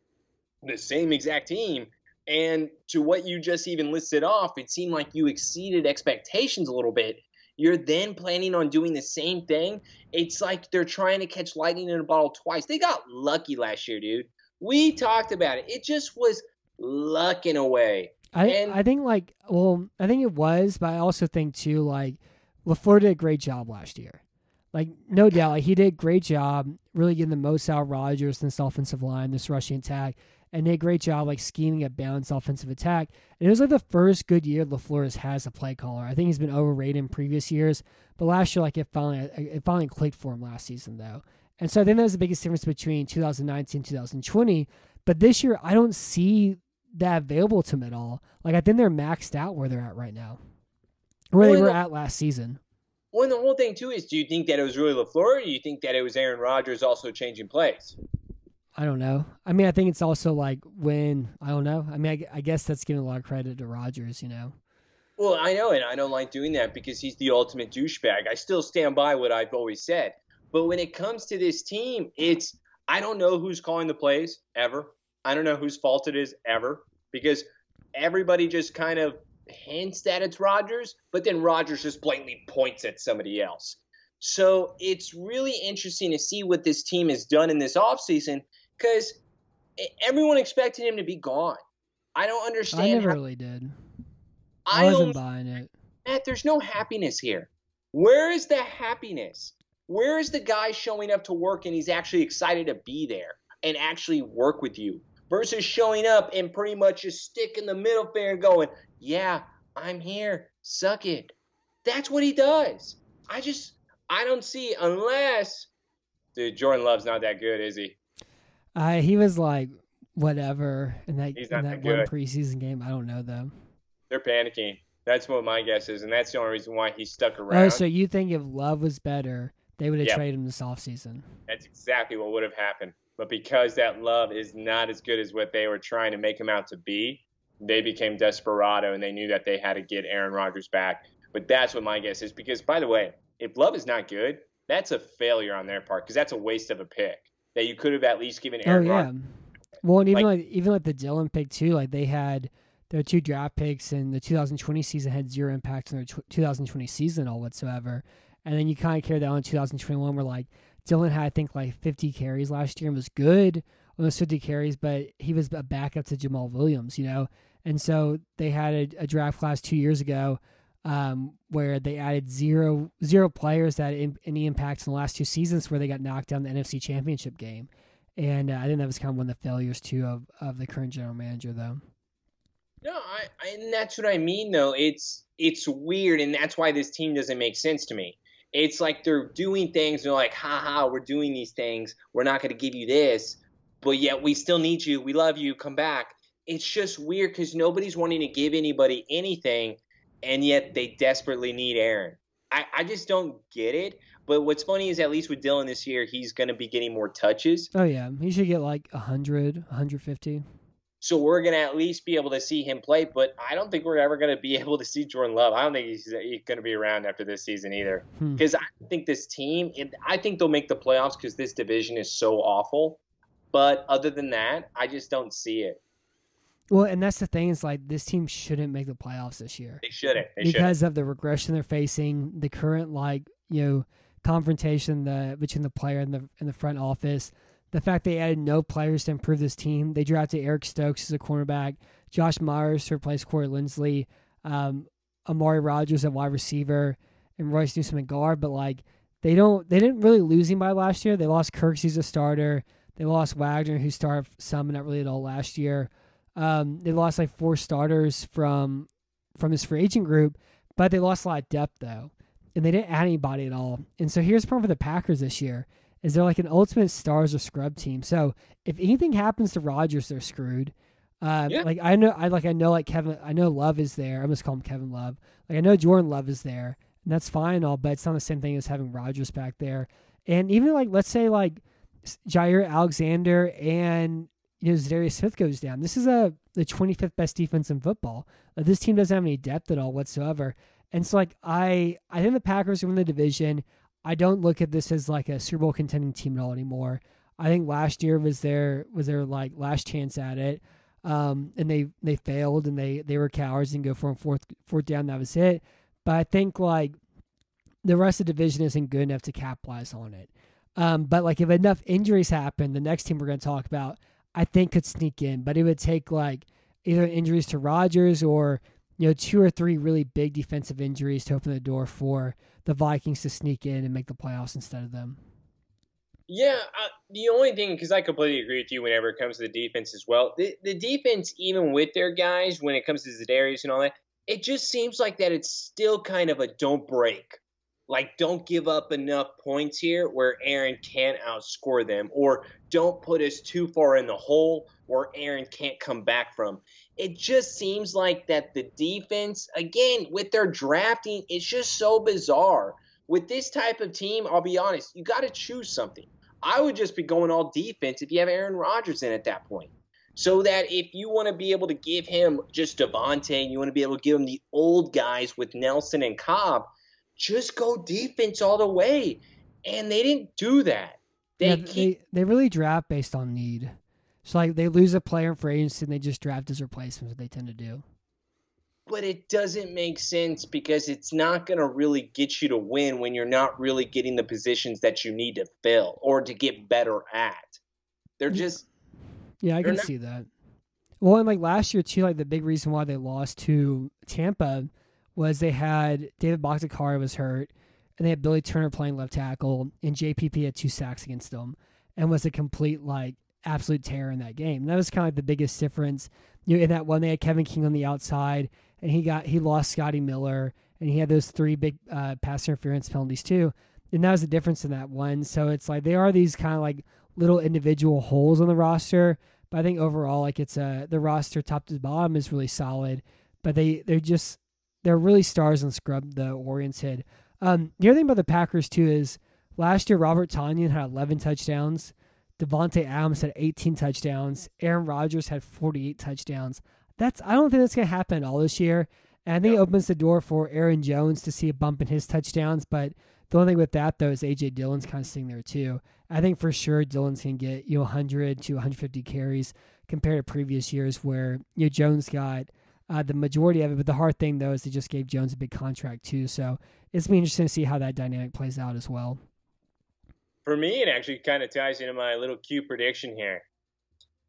the same exact team. And to what you just even listed off, it seemed like you exceeded expectations a little bit. You're then planning on doing the same thing. It's like they're trying to catch lightning in a bottle twice. They got lucky last year, dude. We talked about it. It just was luck in a way. I and, I think like well, I think it was, but I also think too like LaFleur did a great job last year. Like no doubt, like he did a great job really getting the most out of Rodgers and this offensive line, this rushing attack and they did a great job like scheming a balanced offensive attack. And it was like the first good year LaFleur has a play caller. I think he's been overrated in previous years, but last year like it finally it finally clicked for him last season though. And so I think that was the biggest difference between 2019 and 2020. But this year I don't see that available to him at all. Like I think they're maxed out where they're at right now, where well, they were the, at last season. Well, and the whole thing too is, do you think that it was really LaFleur, or do you think that it was Aaron Rodgers also changing plays? I don't know. I mean, I think it's also like when I don't know. I mean, I, I guess that's giving a lot of credit to Rodgers, you know. Well, I know, and I don't like doing that because he's the ultimate douchebag. I still stand by what I've always said. But when it comes to this team, it's I don't know who's calling the plays ever. I don't know whose fault it is ever because everybody just kind of hints that it's Rodgers, but then Rodgers just blatantly points at somebody else. So it's really interesting to see what this team has done in this offseason because everyone expected him to be gone. I don't understand. I never how, really did. I, I wasn't buying it. Matt, there's no happiness here. Where is the happiness? Where is the guy showing up to work and he's actually excited to be there and actually work with you versus showing up and pretty much just sticking the middle finger and going, yeah, I'm here. Suck it. That's what he does. I just, I don't see unless, dude, Jordan Love's not that good, is he? Uh, he was like whatever in that, in that, one preseason game. I don't know though. They're panicking. That's what my guess is, and that's the only reason why he stuck around. Oh, so you think if Love was better, they would have yep. traded him this offseason? That's exactly what would have happened. But because that Love is not as good as what they were trying to make him out to be, they became desperado, and they knew that they had to get Aaron Rodgers back. But that's what my guess is. Because by the way, if Love is not good, that's a failure on their part because that's a waste of a pick that you could have at least given oh, Aaron. Oh yeah. Rodgers. Well, and even like, like, even like the Dillon pick too, like they had their two draft picks and the 2020 season had zero impact on their 2020 season all whatsoever. And then you kind of carry that on 2021 where like Dillon had I think like 50 carries last year and was good on those 50 carries, but he was a backup to Jamaal Williams, you know. And so they had a, a draft class two years ago um, where they added zero zero players that had any impacts in the last two seasons, where they got knocked down the NFC Championship game. And uh, I think that was kind of one of the failures too of, of the current general manager, though. No, I, I, and that's what I mean though. It's it's weird, and that's why this team doesn't make sense to me. It's like they're doing things. They're like, "Ha ha, we're doing these things. We're not going to give you this, but yet we still need you. We love you. Come back." It's just weird because nobody's wanting to give anybody anything, and yet they desperately need Aaron. I, I just don't get it. But what's funny is at least with Dillon this year, he's going to be getting more touches. Oh yeah, he should get like 100, 150. So we're going to at least be able to see him play, but I don't think we're ever going to be *laughs* able to see Jordan Love. I don't think he's, he's going to be around after this season either. Because hmm. I think this team, I think they'll make the playoffs because this division is so awful. But other than that, I just don't see it. Well, and that's the thing is like this team shouldn't make the playoffs this year. They shouldn't they because shouldn't. of the regression they're facing, the current like you know confrontation the between the player and the and the front office the fact they added no players to improve this team. They drafted Eric Stokes as a cornerback, Josh Myers to replace Corey Linsley, um, Amari Rodgers at wide receiver, and Royce Newman at guard. But like they don't, they didn't really lose him by last year. They lost Kirksey's a starter. They lost Wagner, who started some, not really at all last year. Um, they lost like four starters from from his free agent group, but they lost a lot of depth though, and they didn't add anybody at all. And so here's the problem for the Packers this year is they're like an ultimate stars or scrub team. So if anything happens to Rodgers, they're screwed. Uh, yeah. Like I know, I like I know like Kevin. I know Love is there. I'm just call him Kevin Love. Like I know Jordan Love is there, and that's fine and all, but it's not the same thing as having Rodgers back there. And even like let's say like Jaire Alexander and you know Za'Darius Smith goes down. This is a the 25th best defense in football. Like, this team doesn't have any depth at all whatsoever. And so like I I think the Packers win the division. I don't look at this as like a Super Bowl contending team at all anymore. I think last year was their was their like last chance at it, um, and they they failed and they they were cowards and go for a fourth fourth down. That was it. But I think like the rest of the division isn't good enough to capitalize on it. Um, but like if enough injuries happen, the next team we're going to talk about, I think could sneak in. But it would take like either injuries to Rodgers or you know two or three really big defensive injuries to open the door for the Vikings to sneak in and make the playoffs instead of them. Yeah, the only thing because I completely agree with you whenever it comes to the defense as well. The the defense, even with their guys, when it comes to Za'Darius and all that, it just seems like that it's still kind of a don't break. Like, don't give up enough points here where Aaron can't outscore them, or don't put us too far in the hole where Aaron can't come back from it just seems like that the defense, again, with their drafting, it's just so bizarre. With this type of team, I'll be honest, you got to choose something. I would just be going all defense if you have Aaron Rodgers in at that point. So that if you want to be able to give him just Davante and you want to be able to give him the old guys with Nelson and Cobb, just go defense all the way. And they didn't do that. They, yeah, keep- they, they really draft based on need. So like they lose a player in free agency and they just draft his replacements. What they tend to do. But it doesn't make sense because it's not going to really get you to win when you're not really getting the positions that you need to fill or to get better at. They're just. Yeah, I can not... see that. Well, and like last year too, like the big reason why they lost to Tampa was they had David Bakhtiari was hurt, and they had Billy Turner playing left tackle, and JPP had two sacks against them, and was a complete like absolute terror in that game. And that was kind of like the biggest difference. You know, in that one, they had Kevin King on the outside, and he got he lost Scotty Miller, and he had those three big uh, pass interference penalties too. And that was the difference in that one. So it's like they are these kind of like little individual holes on the roster. But I think overall, like it's a the roster top to bottom is really solid. But they they're just they're really stars and scrub the oriented. Um, the other thing about the Packers too is last year Robert Tonyan had 11 touchdowns. Davante Adams had 18 touchdowns. Aaron Rodgers had 48 touchdowns. That's I don't think that's gonna happen all this year. And I think it opens the door for Aaron Jones to see a bump in his touchdowns. But the only thing with that though is AJ Dillon's kind of sitting there too. I think for sure Dillon's gonna get you know 100 to 150 carries compared to previous years where you know Jones got uh, the majority of it. But the hard thing though is they just gave Jones a big contract too. So it's be interesting to see how that dynamic plays out as well for me, it actually kind of ties into my little Q prediction here.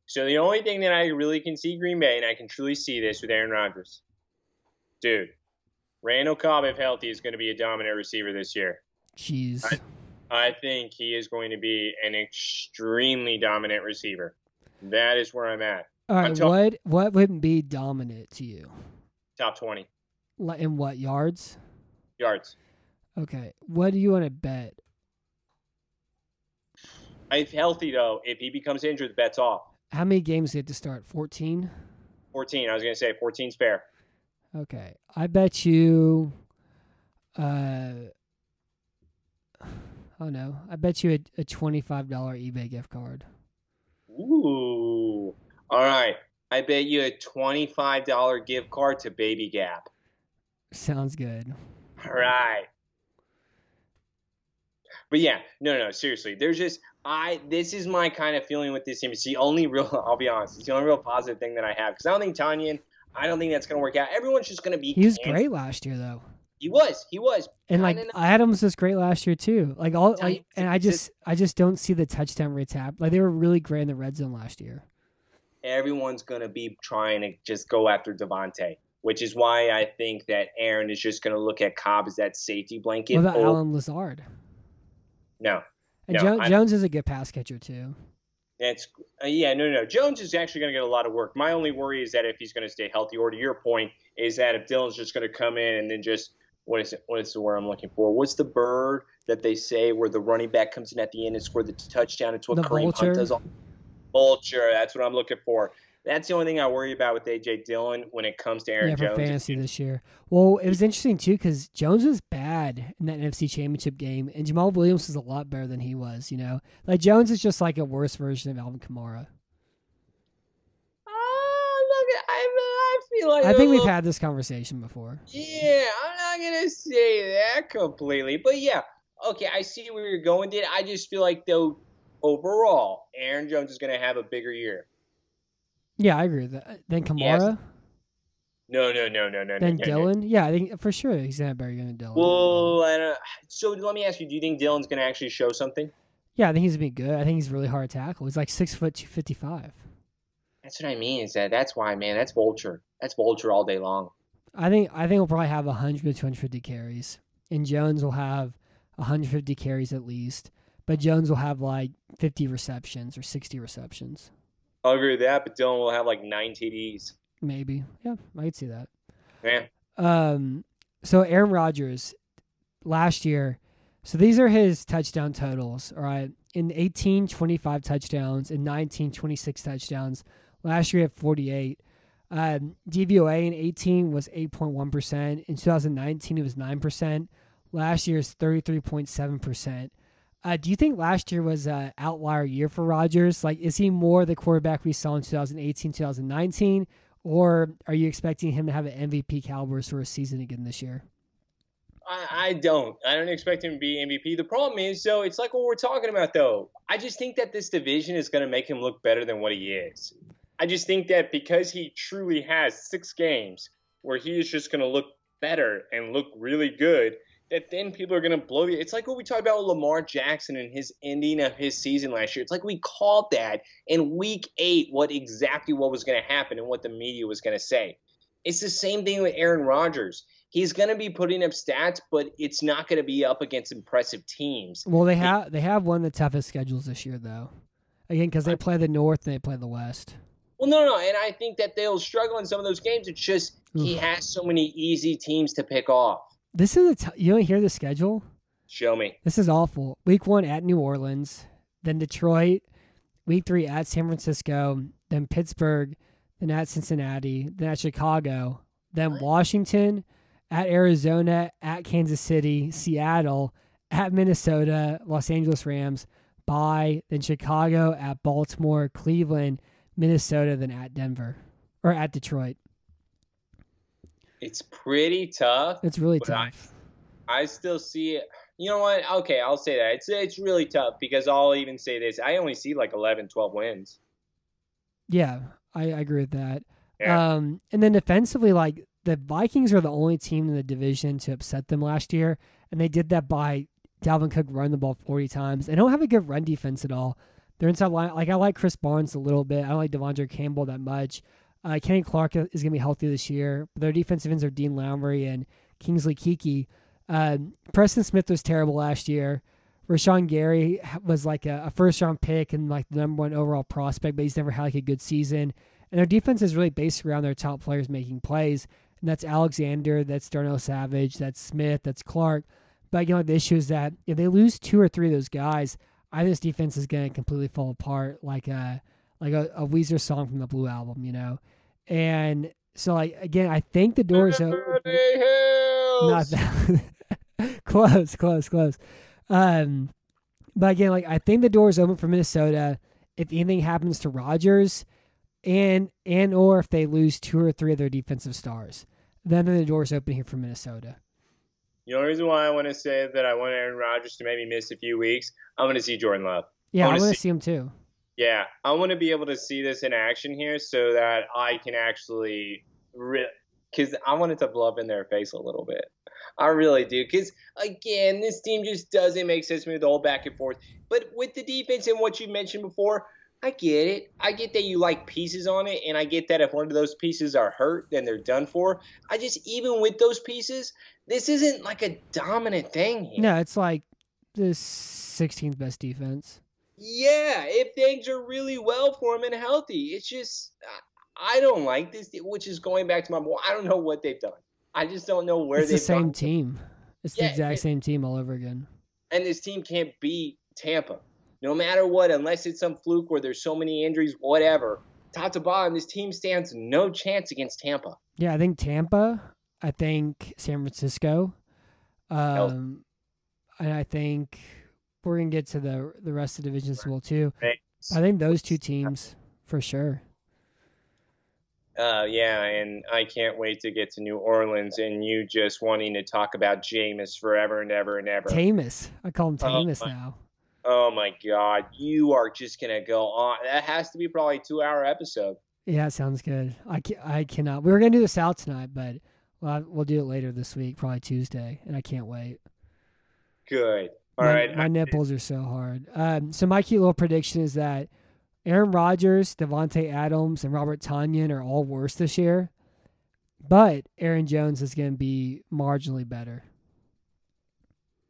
So the only thing that I really can see Green Bay, and I can truly see this with Aaron Rodgers, dude, Randall Cobb, if healthy, is going to be a dominant receiver this year. Jeez. I, I think he is going to be an extremely dominant receiver. That is where I'm at. All right, what what would be dominant to you? Top 20 in what yards? yards. Okay. What do you want to bet? If healthy, though, if he becomes injured, the bet's off. How many games do you have to start? 14? 14. I was going to say 14's fair. Okay. I bet you uh Oh no. I bet you a, a $25 eBay gift card. Ooh. All right. I bet you a $25 gift card to Baby Gap. Sounds good. All right. But yeah, no, no, seriously. There's just I. This is my kind of feeling with this team. It's the only real. *laughs* I'll be honest. It's the only real positive thing that I have because I don't think Tonyan. I don't think that's gonna work out. Everyone's just gonna be. He was great last year though. He was. He was. And like Adams was great last year too. Like all like, and I just I just don't see the touchdown rates happen. Like they were really great in the red zone last year. Everyone's gonna be trying to just go after Davante, which is why I think that Aaron is just gonna look at Cobb as that safety blanket. What about Oh, Allen Lazard? No, And No, Jo- I- Jones is a good pass catcher too. That's uh, yeah, no, no. Jones is actually going to get a lot of work. My only worry is that if he's going to stay healthy, or to your point, is that if Dillon's just going to come in and then just what is it? What is the word I'm looking for? What's the bird that they say where the running back comes in at the end and score the touchdown? It's what The Kareem vulture? Hunt does. All- vulture. That's what I'm looking for. That's the only thing I worry about with AJ Dillon when it comes to Aaron yeah, for Jones. fantasy this year. Well, it was interesting too because Jones was bad in that NFC Championship game, and Jamaal Williams was a lot better than he was. You know, like Jones is just like a worse version of Alvin Kamara. Ah, look, I, I feel like I a think we've little- had this conversation before. Yeah, I'm not gonna say that completely, but yeah, okay, I see where you're going. Did I just feel like though overall, Aaron Jones is gonna have a bigger year? Yeah, I agree with that. Uh, then Yes. Kamara, No, no, no, no, no, then no, no, no. Dillon. Yeah, I think for sure he's gonna better than Dillon. Well, I don't, so let me ask you: Do you think Dillon's gonna actually show something? yeah, I think he's gonna be good. I think he's really hard to tackle. He's like six foot two fifty five. That's what I mean. Is that that's why, man? That's vulture. That's vulture all day long. I think I think he'll probably have 100 to 250 carries, and Jones will have 150 carries at least. But Jones will have like 50 receptions or 60 receptions, I'll agree with that, but Dillon will have like nine TDs. maybe. Yeah, I could see that. Yeah. Um, so Aaron Rodgers last year. So these are his touchdown totals. All right, in 18, 25 touchdowns, in 19, 26 touchdowns. Last year he had 48. Um, DVOA in 18 was 8.1%. In 2019, it was 9%. Last year's 33.7%. Uh, do you think last year was an outlier year for Rodgers? Like, is he more the quarterback we saw in 2018, 2019? Or are you expecting him to have an MVP caliber sort of season again this year? I, I don't. I don't expect him to be MVP. The problem is, though, it's like what we're talking about, though. I just think that this division is going to make him look better than what he is. I just think that because he truly has six games where he is just going to look better and look really good, that then people are going to blow the. It's like what we talked about with Lamar Jackson and his ending of his season last year. It's like we called that in week eight what exactly what was going to happen and what the media was going to say. It's the same thing with Aaron Rodgers he's going to be putting up stats, but it's not going to be up against impressive teams. Well, they have they have one of the toughest schedules this year, though. Again, because they play the North and they play the West. Well, no, no, and I think that they'll struggle in some of those games. It's just he has so many easy teams to pick off. This is a t- you don't hear the schedule. Show me. This is awful. Week one at New Orleans, then Detroit. Week three at San Francisco, then Pittsburgh, then at Cincinnati, then at Chicago, then? Washington, at Arizona, at Kansas City, Seattle, at Minnesota, Los Angeles Rams, by then Chicago, at Baltimore, Cleveland, Minnesota, then at Denver or at Detroit. It's pretty tough. It's really But I- tough. I still see it. You know what? Okay, I'll say that. It's it's really tough because I'll even say this. I only see like 11, 12 wins. Yeah, I, I agree with that. Yeah. Um, and then defensively, like the Vikings are the only team in the division to upset them last year, and they did that by Dalvin Cook running the ball forty times. They don't have a good run defense at all. Their inside line, like I like Krys Barnes a little bit. I don't like De'Vondre Campbell that much. Uh, Kenny Clark is going to be healthy this year. Their defensive ends are Dean Lowry and Kingsley Keke. Um, Preston Smith was terrible last year. Rashan Gary was like a, a, first round pick and like the number one overall prospect, but he's never had like a good season. And their defense is really based around their top players making plays. And that's Alexander, that's Darnell Savage, that's Smith, that's Clark. But you know the issue is that if they lose two or three of those guys, I think this defense is going to completely fall apart, like a like a, a Weezer song from the Blue album, you know. And so, like again, I think the doors open. Not that *laughs* close, close, close. Um, but again, like I think the doors open for Minnesota. If anything happens to Rodgers, and and or if they lose two or three of their defensive stars, then the doors open here for Minnesota. The only reason why I want to say that I want Aaron Rodgers to maybe miss a few weeks, I want to see Jordan Love. Yeah, I want to see, see him too. Yeah, I want to be able to see this in action here so that I can actually, because re- I want it to blow up in their face a little bit. I really do. Because, again, this team just doesn't make sense to me, the whole back and forth. But with the defense and what you mentioned before, I get it. I get that you like pieces on it, and I get that if one of those pieces are hurt, then they're done for. I just, even with those pieces, this isn't like a dominant thing. Here. No, it's like the 16th best defense. Yeah, if things are really well for them and healthy. It's just, I don't like this, which is going back to my, I don't know what they've done. I just don't know where it's they've the same gone. team. It's yeah, the exact and, same team all over again. And this team can't beat Tampa no matter what, unless it's some fluke where there's so many injuries, whatever. Top to bottom, this team stands no chance against Tampa. Yeah, I think Tampa. I think San Francisco. Um, and I think we're gonna get to the the rest of the divisions as well too. I think those two teams for sure. Uh, yeah, and I can't wait to get to New Orleans and you just wanting to talk about Jameis forever and ever and ever. Tamus. I call him Tamus oh, now. Oh my God, you are just gonna go on. That has to be probably a two-hour episode. Yeah, sounds good. I can, I cannot. We were gonna do this out tonight, but we'll, we'll do it later this week, probably Tuesday, and I can't wait. Good. All my, right. my, nipples are so hard. Um, so my cute little prediction is that Aaron Rodgers, Davante Adams, and Robert Tonyan are all worse this year, but Aaron Jones is going to be marginally better.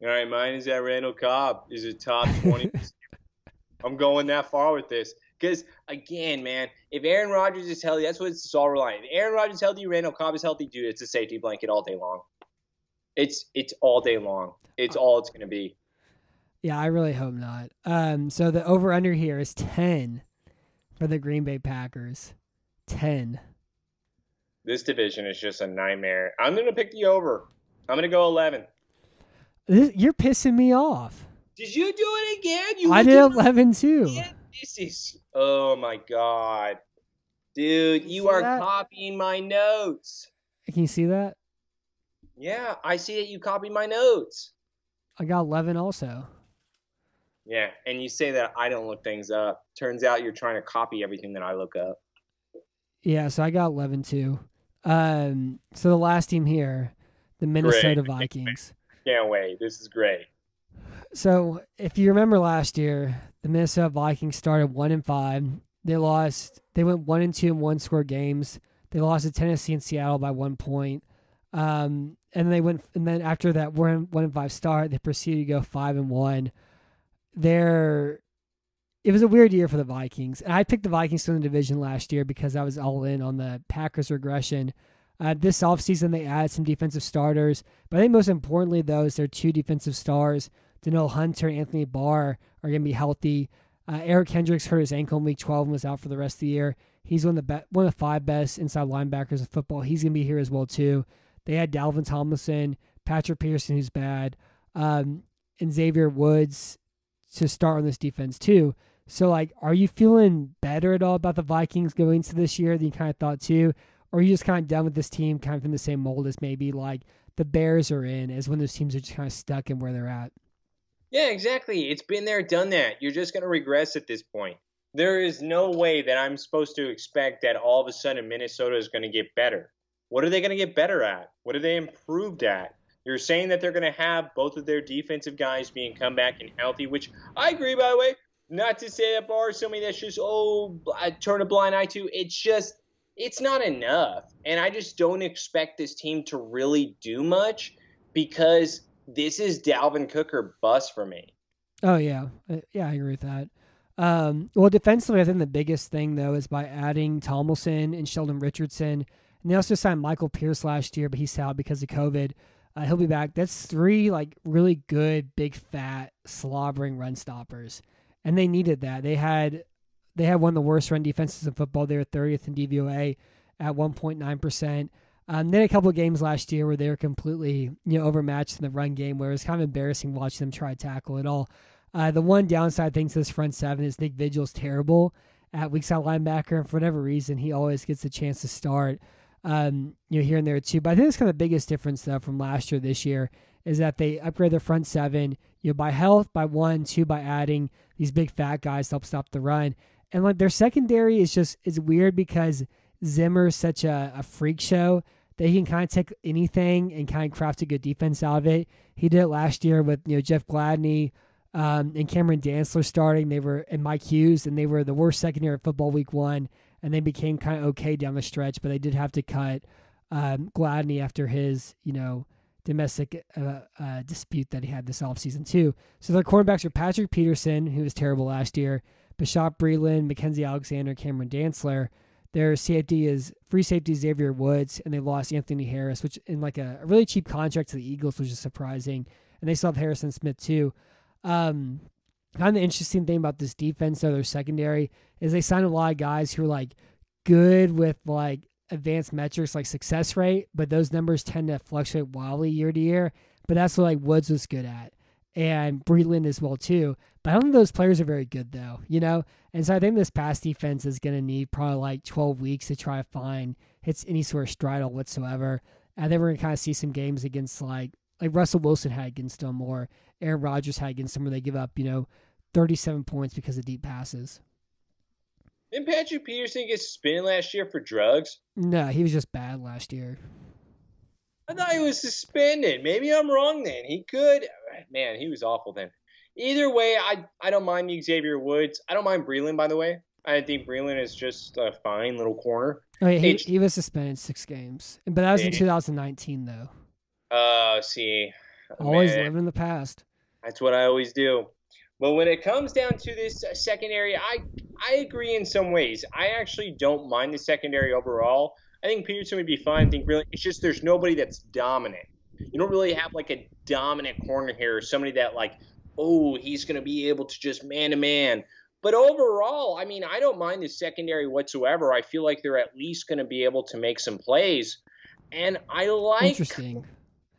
All right, mine is that Randall Cobb is a top 20. *laughs* I'm going that far with this. Because, again, man, if Aaron Rodgers is healthy, that's what it's all relying. If Aaron Rodgers is healthy, Randall Cobb is healthy, dude, it's a safety blanket all day long. It's it's all day long. It's all it's going to be. Yeah, I really hope not. Um, so the over under here is 10 for the Green Bay Packers. 10. This division is just a nightmare. I'm going to pick the over. I'm going to go 11. This, you're pissing me off. Did you do it again? You I did eleven too. This is oh my god, dude! You, you are that? copying my notes. Can you see that? Yeah, I see that you copied my notes. I got eleven also. Yeah, and you say that I don't look things up. Turns out you're trying to copy everything that I look up. Yeah, so I got eleven too. Um, so the last team here, the Minnesota Great. Vikings can't wait. This is great. So, if you remember last year, the Minnesota Vikings started one and five. They lost. They went one and two in one score games. They lost to Tennessee and Seattle by one point. Um, and they went. And then after that one one and five start, they proceeded to go five and one. They're it was a weird year for the Vikings. And I picked the Vikings to win the division last year because I was all in on the Packers regression. Uh, this offseason, they added some defensive starters, but I think most importantly, though, is their two defensive stars, Danielle Hunter and Anthony Barr, are going to be healthy. Uh, Eric Kendricks hurt his ankle in week 12 and was out for the rest of the year. He's one of the be- one of the five best inside linebackers in football. He's going to be here as well too. They had Dalvin Tomlinson, Patrick Peterson, who's bad, um, and Xavier Woods to start on this defense too. So, like, are you feeling better at all about the Vikings going into this year than you kind of thought too? or are you just kind of done with this team, kind of in the same mold as maybe like the Bears are in, as when those teams are just kind of stuck in where they're at? Yeah, exactly. It's been there, done that. You're just going to regress at this point. There is no way that I'm supposed to expect that all of a sudden Minnesota is going to get better. What are they going to get better at? What are they improved at? You're saying that they're going to have both of their defensive guys being come back and healthy, which I agree, by the way. Not to say that Barr is somebody that's just, oh, I turn a blind eye to. It's just it's not enough. And I just don't expect this team to really do much because this is Dalvin Cook or bust for me. Oh yeah, uh, yeah, I agree with that. Um, well, defensively, I think the biggest thing though is by adding Tomlinson and Sheldon Richardson, and they also signed Michael Pierce last year, but he's out because of COVID. Uh, he'll be back. That's three like really good, big, fat, slobbering run stoppers, and they needed that. They had they had one of the worst run defenses in football. They were 30th in DVOA at 1.9 percent. Um, they had a couple of games last year where they were completely you know overmatched in the run game, where it was kind of embarrassing watching them try to tackle it all. Uh, the one downside thing to this front seven is Nick Vigil's terrible at weak side linebacker, and for whatever reason, he always gets a chance to start. Um, you know, here and there too. But I think that's kind of the biggest difference though from last year this year is that they upgrade their front seven, you know, by health, by one, two, by adding these big fat guys to help stop the run. And like their secondary is just is weird because Zimmer is such a, a freak show that he can kind of take anything and kind of craft a good defense out of it. He did it last year with you know Jeff Gladney um, and Cameron Dantzler starting. They were and Mike Hughes, and they were the worst secondary of football week one, and they became kind of okay down the stretch. But they did have to cut um, Gladney after his you know domestic uh, uh, dispute that he had this offseason too. So their cornerbacks are Patrick Peterson, who was terrible last year, Bashaud Breeland, Mackensie Alexander, Cameron Dantzler. Their safety is free safety Xavier Woods, and they lost Anthony Harris, which in like a, a really cheap contract to the Eagles, which is surprising. And they still have Harrison Smith too. Um, kind of the interesting thing about this defense, though, their secondary is they signed a lot of guys who are like good with like advanced metrics like success rate, but those numbers tend to fluctuate wildly year to year. But that's what like Woods was good at, and Breeland as well too. But I don't think those players are very good though, you know. And so I think this pass defense is to need probably like 12 weeks to try to find hits any sort of stride whatsoever. And then we're to kind of see some games against like like Russell Wilson had against them or Aaron Rodgers had against them where they give up, you know, 37 points because of deep passes. Didn't Patrick Peterson get suspended last year for drugs? No, he was just bad last year. I thought he was suspended. Maybe I'm wrong then. He could. Man, he was awful then. Either way, I I don't mind the Xavier Woods. I don't mind Breeland, by the way. I think Breeland is just a fine little corner. Oh, yeah, he, he was suspended six games, but that was in 2019 though. Oh, uh, see, always man, live in the past. That's what I always do. But when it comes down to this uh, secondary, I I agree in some ways. I actually don't mind the secondary overall. I think Peterson would be fine. I think really, it's just there's nobody that's dominant. You don't really have like a dominant corner here, or somebody that like, oh, he's going to be able to just man to man. But overall, I mean, I don't mind the secondary whatsoever. I feel like they're at least going to be able to make some plays, and I like. Interesting.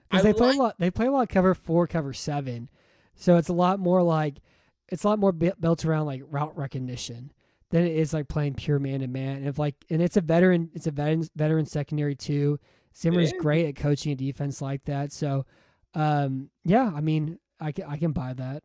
Because they play a lot. They play a lot cover four, cover seven, so it's a lot more like it's a lot more built around like route recognition than it is like playing pure man to man. If like, and it's a veteran, it's a veteran veteran secondary too. Zimmer's great at coaching a defense like that. So, um, yeah, I mean, I can I can buy that.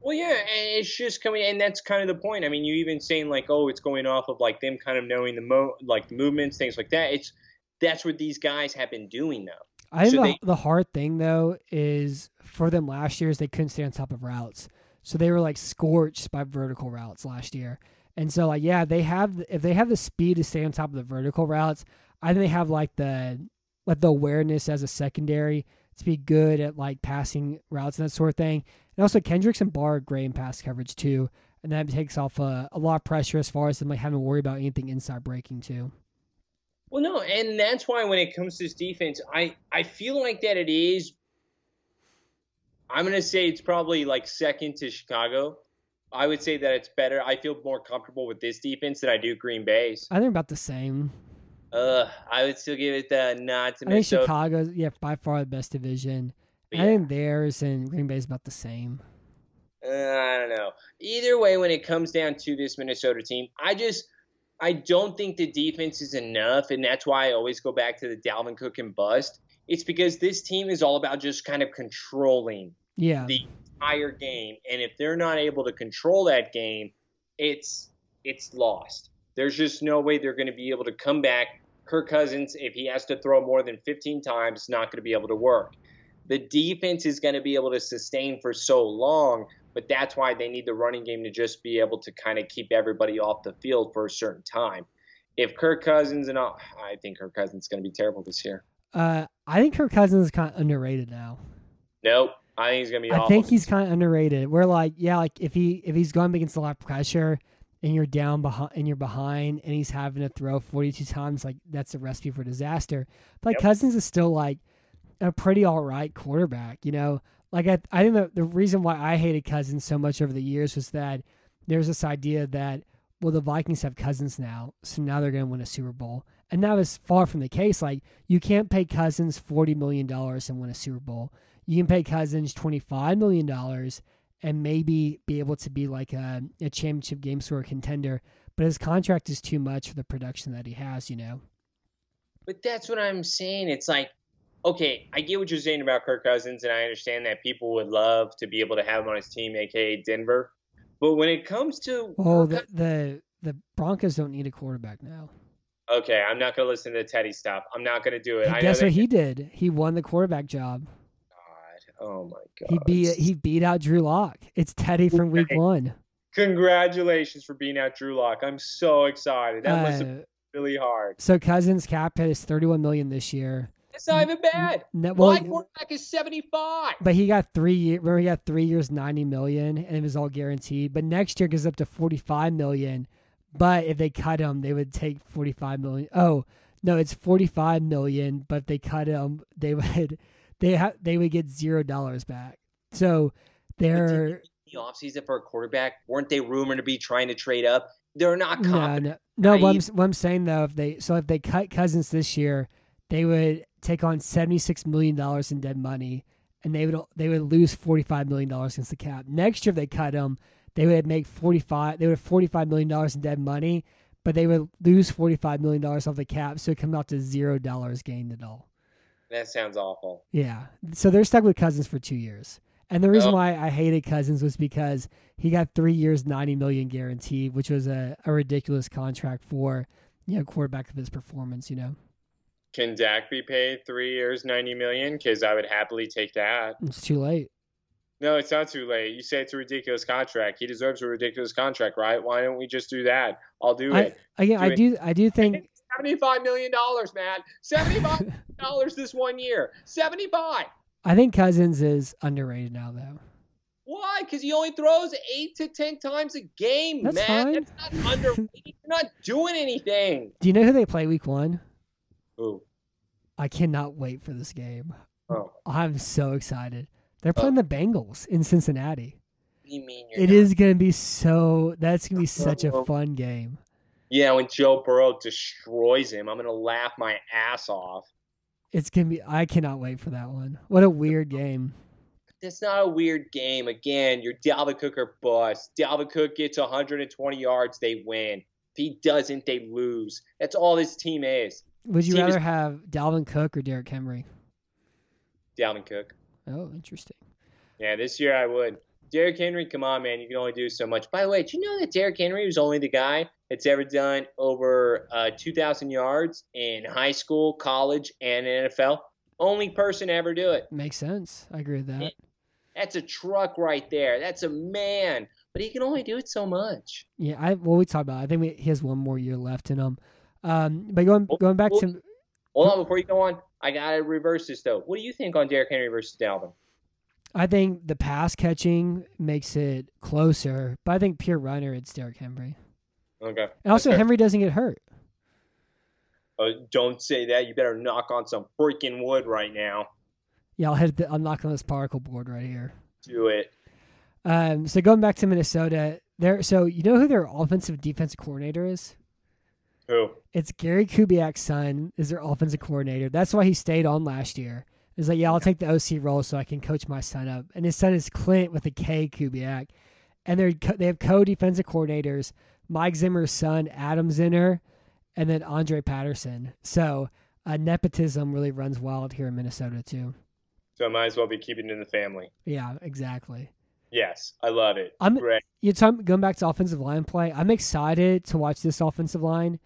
Well, yeah, and it's just coming, and that's kind of the point. I mean, you even saying like, oh, it's going off of like them kind of knowing the mo like the movements, things like that. It's that's what these guys have been doing though. I think so the, they, the hard thing though is for them last year is they couldn't stay on top of routes. So they were like scorched by vertical routes last year. And so like yeah, they have if they have the speed to stay on top of the vertical routes, I think they have like the like the awareness as a secondary to be good at like passing routes and that sort of thing. And also Kendricks and Barr are great in pass coverage too. And that takes off a, a lot of pressure as far as them like having to worry about anything inside breaking too. Well, no, and that's why when it comes to this defense, I I feel like that it is. I'm gonna say it's probably like second to Chicago. I would say that it's better. I feel more comfortable with this defense than I do Green Bay's. I think about the same. Uh, I would still give it the nod to. I think Chicago's yeah by far the best division. Yeah. I think theirs and Green Bay's about the same. Uh, I don't know. Either way, when it comes down to this Minnesota team, I just I don't think the defense is enough, and that's why I always go back to the Dalvin Cook and bust. It's because this team is all about just kind of controlling yeah. the entire game, and if they're not able to control that game, it's it's lost. There's just no way they're going to be able to come back. Kirk Cousins, if he has to throw more than 15 times, not going to be able to work. The defense is going to be able to sustain for so long, but that's why they need the running game to just be able to kind of keep everybody off the field for a certain time. if Kirk Cousins and all, I think Kirk Cousins is going to be terrible this year. Uh, I think Kirk Cousins is kind of underrated now. Nope. I think he's going to be I awful. think he's kind of underrated. We're like, yeah, like if he if he's going against a lot of pressure and you're down behind and you're behind and he's having to throw 42 times, like that's a recipe for disaster. But like Yep. Cousins is still like a pretty all right quarterback, you know. Like I, I think the the reason why I hated Cousins so much over the years was that there's this idea that well the Vikings have Cousins now, so now they're going to win a Super Bowl. And that was far from the case. Like you can't pay Cousins forty million dollars and win a Super Bowl. You can pay Cousins twenty five million dollars and maybe be able to be like a, a championship game sort of contender. But his contract is too much for the production that he has. You know. But that's what I'm saying. It's like, okay, I get what you're saying about Kirk Cousins, and I understand that people would love to be able to have him on his team, aka Denver. But when it comes to, Kirk the the, the Broncos don't need a quarterback now. okay, I'm not going to listen to the Teddy stuff. I'm not going to do it. I Guess what he did? He won the quarterback job. God, oh my God. He beat he beat out Drew Lock. It's Teddy from Week. One. Congratulations for being out Drew Lock. I'm so excited. That must have Uh, really hard. so Cousins cap hit is thirty one million this year. It's not even bad. No, My quarterback is 75. but he got three year. Remember, he got three years, ninety million, and it was all guaranteed. But next year goes up to forty five million. But if they cut him, they would take forty five million. Oh no, it's forty five million. But if they cut him, they would *laughs* they ha- they would get zero dollars back. So they're The offseason for a quarterback, weren't they rumored to be trying to trade up? They're not no confident. no no. What I'm, what I'm saying though, if they so if they cut Cousins this year, they would take on seventy six million dollars in dead money, and they would they would lose forty five million dollars against the cap. Next year, if they cut him, they would make forty five. They would have forty five million dollars in dead money, but they would lose forty five million dollars off the cap, so it comes out to zero dollars gained at all. That sounds awful. Yeah, so they're stuck with Cousins for two years. And the reason Oh. why I hated Cousins was because he got three years, ninety million guaranteed, which was a, a ridiculous contract for you know quarterback of his performance. You know, Can Dak be paid three years, 90 million? Because I would happily take that. it's too late. No, it's not too late. You say it's a ridiculous contract. He deserves a ridiculous contract, right? Why don't we just do that? I'll do I it. again, I Do it. do, I do think $75 million, man. Seventy-five *laughs* dollars this one year. 75 I think Cousins is underrated now, though. Why? Because he only throws eight to 10 times a game, That's man. fine. That's not underrated. You're not doing anything. Do you know who they play Week One? Ooh. I cannot wait for this game. Oh. I'm so excited. They're playing oh. the Bengals in Cincinnati. You mean It not? is gonna be so. That's gonna be *laughs* such a Oh. fun game. Yeah, when Joe Burrow destroys him, I'm going to laugh my ass off. It's gonna be. I cannot wait for that one. What a weird game. That's not a weird game. Again, your Dalvin Cook or bust. Dalvin Cook gets 120 yards, they win. If he doesn't, they lose. That's all this team is. Would you rather have Dalvin Cook or Derrick Henry? Dalvin Cook. Oh, interesting. Yeah, this year I would. Derrick Henry, come on, man. You can only do so much. By the way, did you know that Derrick Henry was only the guy that's ever done over uh, 2,000 yards in high school, college, and NFL? Only person to ever do it. Makes sense. I agree with that. That's a truck right there. That's a man. But he can only do it so much. Yeah, I well we talked about. It. I think we, he has one more year left in him. Um, but going going back to Hold on, before you go on, I gotta reverse this though. What do you think on Derrick Henry versus Dalvin? I think the pass catching makes it closer, but I think pure runner it's Derrick Henry. Okay. And also. Henry doesn't get hurt. Uh, don't say that. You better knock on some freaking wood right now. Yeah, I'll hit the, I'll knock on this particle board right here. Do it. Um, so going back to Minnesota, there. So you know who their offensive defensive coordinator is? Who? It's Gary Kubiak's son is their offensive coordinator. That's why he stayed on last year. He's like, yeah, I'll take the OC role so I can coach my son up. And his son is Klint with a K Kubiak, and they're co- they have co-defensive coordinators. Mike Zimmer's son, Adam Zimmer, and then Andre Patterson. So uh, nepotism really runs wild here in Minnesota too. So I might as well be keeping it in the family. Yeah, exactly. Yes, I love it. I'm- Great. you talking going back to offensive line play. I'm excited to watch this offensive line,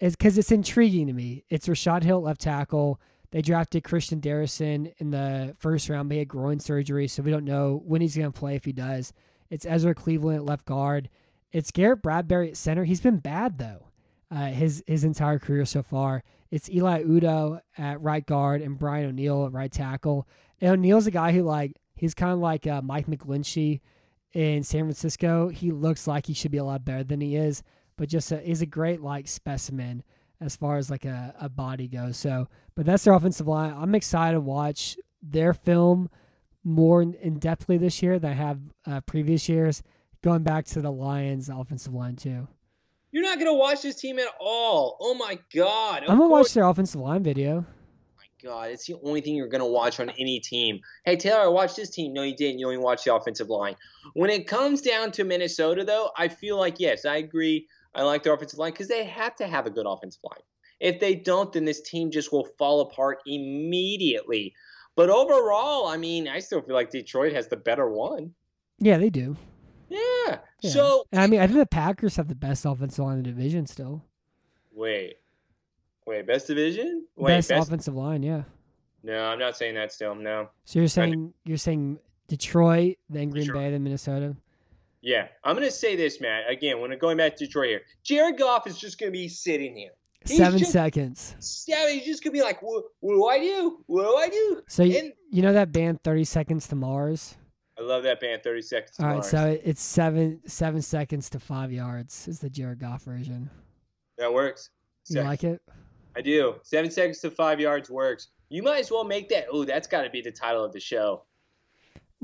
is because it's intriguing to me. It's Rashod Hill left tackle. They drafted Christian Darrisaw in the first round. He had groin surgery, so we don't know when he's going to play if he does. It's Ezra Cleveland at left guard. It's Garrett Bradbury at center. He's been bad though. uh, his his entire career so far. It's Eli Udoh at right guard and Brian O'Neill at right tackle. And O'Neill's a guy who like he's kind of like uh, Mike McGlinchey in San Francisco. He looks like he should be a lot better than he is, but just a, he's a great like specimen as far as like a, a body goes. So, but that's their offensive line. I'm excited to watch their film more in depthly this year than I have uh, previous years. Going back to the Lions' offensive line too. You're not gonna watch this team at all. Oh my god! Of I'm gonna course. watch their offensive line video. My god, it's the only thing you're gonna watch on any team. Hey Taylor, I watched this team. No, you didn't. You only watched the offensive line. When it comes down to Minnesota, though, I feel like yes, I agree. I like their offensive line because they have to have a good offensive line. If they don't, then this team just will fall apart immediately. But overall, I mean, I still feel like Detroit has the better one. Yeah, they do. Yeah. yeah. So I mean, I think the Packers have the best offensive line in the division still. Wait. Wait, best division? Wait, best, best, offensive line, yeah. No, I'm not saying that still. No. So you're saying you're saying Detroit, then Green Detroit. Bay, then Minnesota? Yeah. I'm gonna say this, Matt. Again, when I'm going back to Detroit here, Jared Goff is just gonna be sitting here. He's Seven just, seconds. Yeah, he's just gonna be like, "What, what do I do? What do I do?" So and, you, you know that band, Thirty Seconds to Mars. I love that band, Thirty Seconds. All right, Mars. so it's seven seven seconds to five yards is the Jared Goff version. That works. You like it? I do. Seven seconds to five yards works. You might as well make that. Oh, that's got to be the title of the show.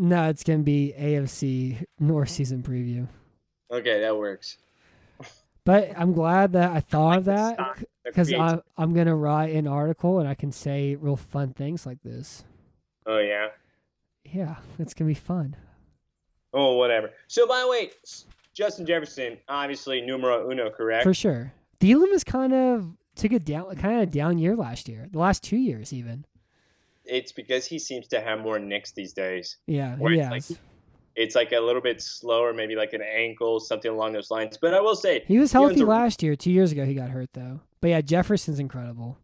No, it's gonna be AFC North oh. season preview. Okay, that works. But I'm glad that I thought of that because I'm gonna write an article and I can say real fun things like this. Oh yeah. Yeah, it's gonna be fun. Oh, whatever. So, by the way, Justin Jefferson, obviously numero uno, correct? For sure. Thielen was kind of took a down, kind of down year last year. The last two years, even. It's because he seems to have more nicks these days. Yeah, he has. Like, it's like a little bit slower, maybe like an ankle, something along those lines. But I will say he was healthy last year. Two years ago, he got hurt though. But yeah, Jefferson's incredible.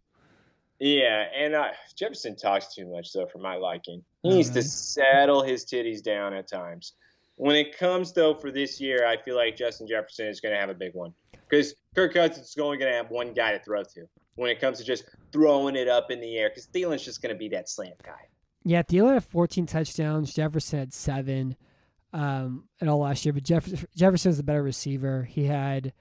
Yeah, and uh, Jefferson talks too much though for my liking. He needs to settle his titties down at times. When it comes though for this year, I feel like Justin Jefferson is going to have a big one because Kirk Cousins is only going to have one guy to throw to when it comes to just throwing it up in the air because Thielen's just going to be that slant guy. Yeah, Thielen had 14 touchdowns. Jefferson had seven um, at all last year, but Jeff- Jefferson's the better receiver. He had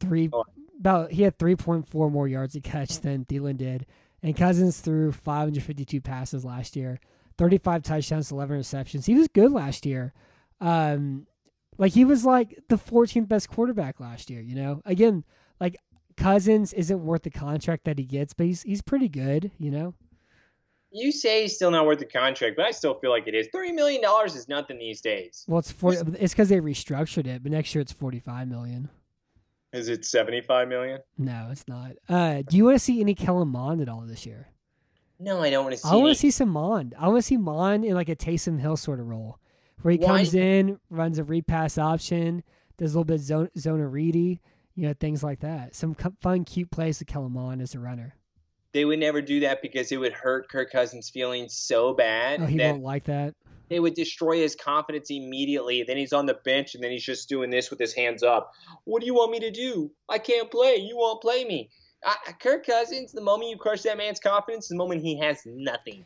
three oh. about he had 3.4 more yards to catch than Thielen did, and Cousins threw 552 passes last year, 35 touchdowns, 11 receptions. He was good last year. Um, like he was like the 14th best quarterback last year. You know, again, like Cousins isn't worth the contract that he gets, but he's he's pretty good. You know you say he's still not worth the contract, but I still feel like it is. Thirty million dollars is nothing these days. Well, it's 40, It's because they restructured it, but next year it's forty-five million. Is it seventy-five million? No, it's not. Uh, do you want to see any Kellen Mond at all this year? No, I don't want to see. I want to see some Mond. I want to see Mond in like a Taysom Hill sort of role, where he Why? comes in, runs a repass option, does a little bit zone zone ready, you know, things like that. Some fun, cute plays to Kellen Mond as a runner they would never do that because it would hurt Kirk Cousins' feelings so bad. Oh, he won't like that. They would destroy his confidence immediately. Then he's on the bench and then he's just doing this with his hands up. What do you want me to do? I can't play. You won't play me. I, Kirk Cousins, the moment you crush that man's confidence, the moment he has nothing.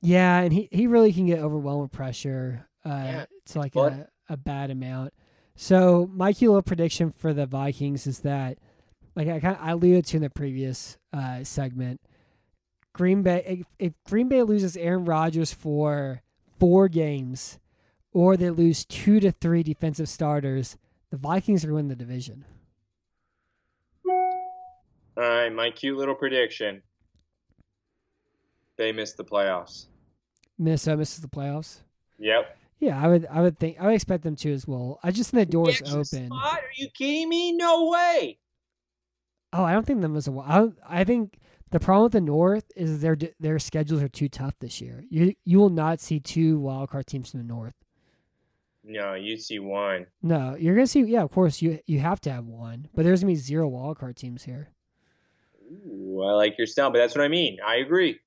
Yeah, and he, he really can get overwhelmed with pressure. Uh, yeah. It's like a, a bad amount. So my kilo prediction for the Vikings is that – like I kind of, I alluded to in the previous uh, segment, Green Bay if, if Green Bay loses Aaron Rodgers for four games, or they lose two to three defensive starters, the Vikings are going to win the division. All right, my cute little prediction. They miss the playoffs. Minnesota misses the playoffs. Yep. Yeah, I would. I would think. I would expect them to as well. I just think the door's open. Spot? Are you kidding me? No way. Oh, I don't think them as a. I, I think the problem with the North is their their schedules are too tough this year. You you will not see two wild card teams from the North. No, you see one. No, you're gonna see. Yeah, of course you you have to have one, but there's gonna be zero wild card teams here. Ooh, I like your style, but that's what I mean. I agree.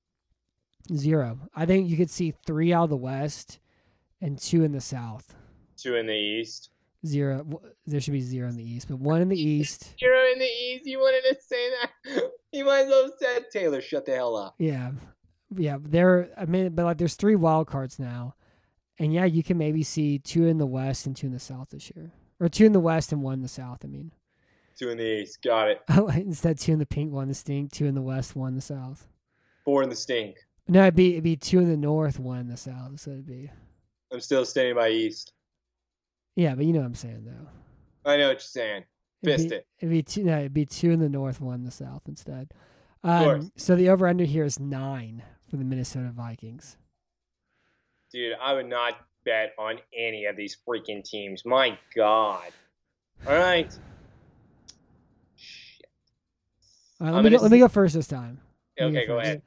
Zero. I think you could see three out of the West and two in the South. Two in the East. zero. There should be zero in the East, but one in the East. Zero in the East. You wanted to say that? You might as well have said Taylor. Shut the hell up. Yeah, yeah. There, I mean, but like, there's three wild cards now, and yeah, you can maybe see two in the West and two in the South this year, or two in the West and one in the South. I mean, Two in the East. Got it. instead two in the pink, one in the stink, two in the West, one in the South. Four in the stink. No, it'd be it'd be two in the North, one in the South. So it'd be I'm still standing by East. yeah, but you know what I'm saying though. I know what you're saying. It'd be, it. It'd be two. No, it'd be two in the North, one in the South instead. Um, so the over under here is nine for the Minnesota Vikings. Dude, I would not bet on any of these freaking teams. My God. All right. Shit. All right, I'm let me go, let me go first this time. Okay, go first. ahead.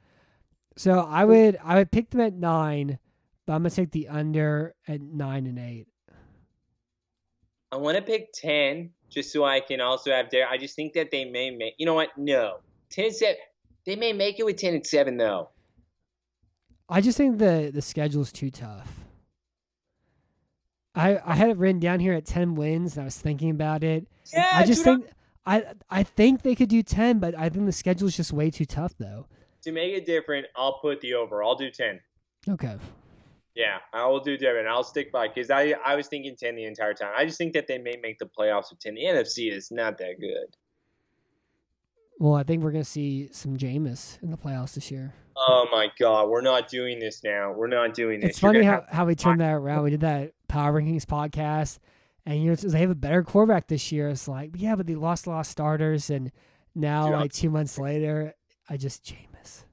So I would I would pick them at nine, but I'm gonna take the under at nine and eight. I want to pick 10 just so I can also have Derek. I just think that they may make. You know what? No. 10 and 7. They may make it with 10 and 7, though. I just think the the schedule's too tough. I I had it written down here at ten wins, and I was thinking about it. Yeah, I just dude, think I I think they could do ten, but I think the schedule's just way too tough though. To make it different, I'll put the over. I'll do 10. Okay. Yeah, I will do different. I'll stick by because I, I was thinking 10 the entire time. I just think that they may make the playoffs with 10. The NFC is not that good. Well, I think we're gonna see some Jameis in the playoffs this year. Oh, my God. We're not doing this now. We're not doing this. It's You're funny how, how we turned that around. We did that Power Rankings podcast, and you know they have a better quarterback this year. It's like, yeah, but they lost a lot of starters, and now like two months later, I just Jameis.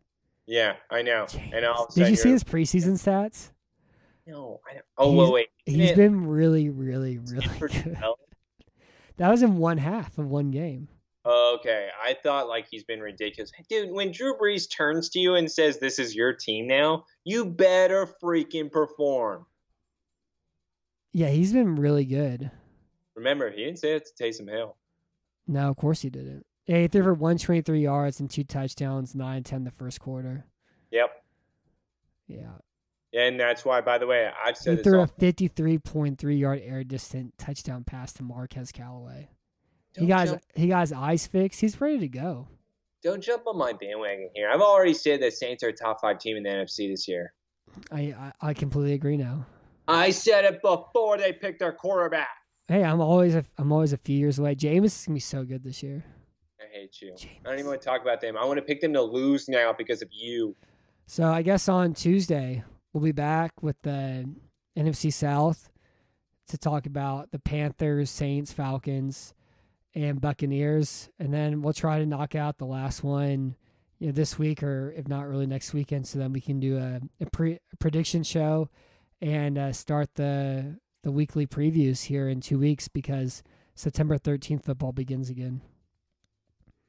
Yeah, I know. And all of Did you see his preseason stats? No, I don't. Oh, He's- wait, wait. He's it been really, really, really good. *laughs* That was in one half of one game. Okay, I thought like he's been ridiculous. Dude, when Drew Brees turns to you and says this is your team now, you better freaking perform. Yeah, he's been really good. Remember, he didn't say it to Taysom Hill. No, of course he didn't. Yeah, he threw for 123 yards and two touchdowns, 9 10 the first quarter. Yep. Yeah. And that's why, by the way, I've He said this threw a 53.3 yard air distant touchdown pass to Marquez Callaway. He Don't got his, he got his eyes fixed. He's ready to go. don't jump on my bandwagon here. I've already said that Saints are a top five team in the NFC this year. I, I I completely agree now. I said it before they picked their quarterback. Hey, I'm always a, I'm always a few years away. Jameis is gonna be so good this year. I hate you. Jameis. I don't even want to talk about them. I want to pick them to lose now because of you. So I guess on Tuesday we'll be back with the NFC South to talk about the Panthers, Saints, Falcons, and Buccaneers, and then we'll try to knock out the last one, you know, this week or if not early next weekend, so then we can do a, a, pre, a prediction show and uh, start the the weekly previews here in two weeks because September 13th football begins again.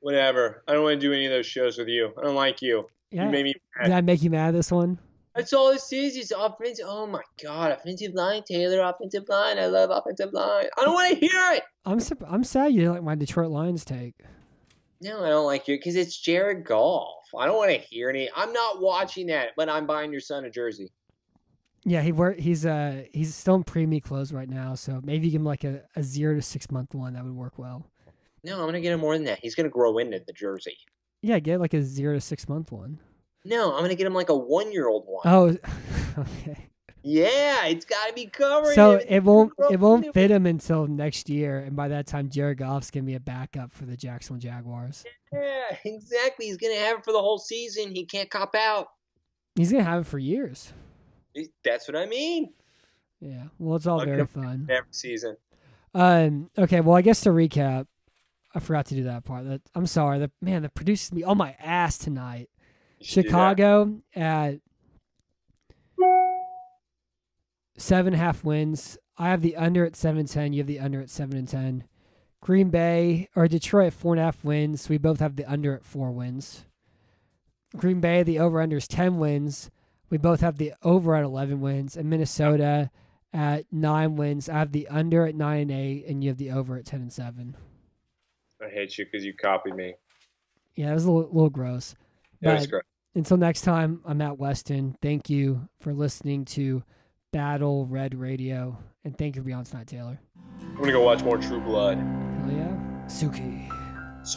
Whatever. I don't want to do any of those shows with you. I don't like you. Yeah, You made me did I make you mad this one? That's all it is. Is offensive. Oh my god, offensive line, Taylor, offensive line. I love offensive line. I don't want to hear it. I'm sup- I'm sad you didn't like my Detroit Lions take. No, I don't like you because it's Jared Goff. I don't want to hear any. I'm not watching that, but I'm buying your son a jersey. Yeah, he work. He's uh he's still in preemie clothes right now, so maybe give him like a, a zero to six month one that would work well. No, I'm gonna get him more than that. He's gonna grow into the jersey. Yeah, get like a zero to six month one. No, I'm gonna get him like a one year old one. Oh, *laughs* okay. yeah, it's gotta be covered. So it won't it won't fit him until next year, and by that time, Jared Goff's gonna be a backup for the Jacksonville Jaguars. Yeah, exactly. He's gonna have it for the whole season. He can't cop out. He's gonna have it for years. That's what I mean. Yeah. Well, it's all very fun. Every season. Um. Okay. Well, I guess to recap, I forgot to do that part. That I'm sorry. The man, the producers me on my ass tonight. You should do that. Chicago at seven and a half wins. I have the under at seven and ten. You have the under at seven and ten. Green Bay or Detroit at four and a half wins. We both have the under at four wins. Green Bay, the over under is ten wins. We both have the over at eleven wins. And Minnesota at nine wins. I have the under at nine and eight, and you have the over at ten and seven. I hate you because you copied me. Yeah, it was a little, little gross. Was But- great. until next time, I'm Matt Weston. Thank you for listening to Battle Red Radio, And thank you for being tonight, Taylor. I'm gonna go watch more True Blood. Hell yeah. Sookie. It's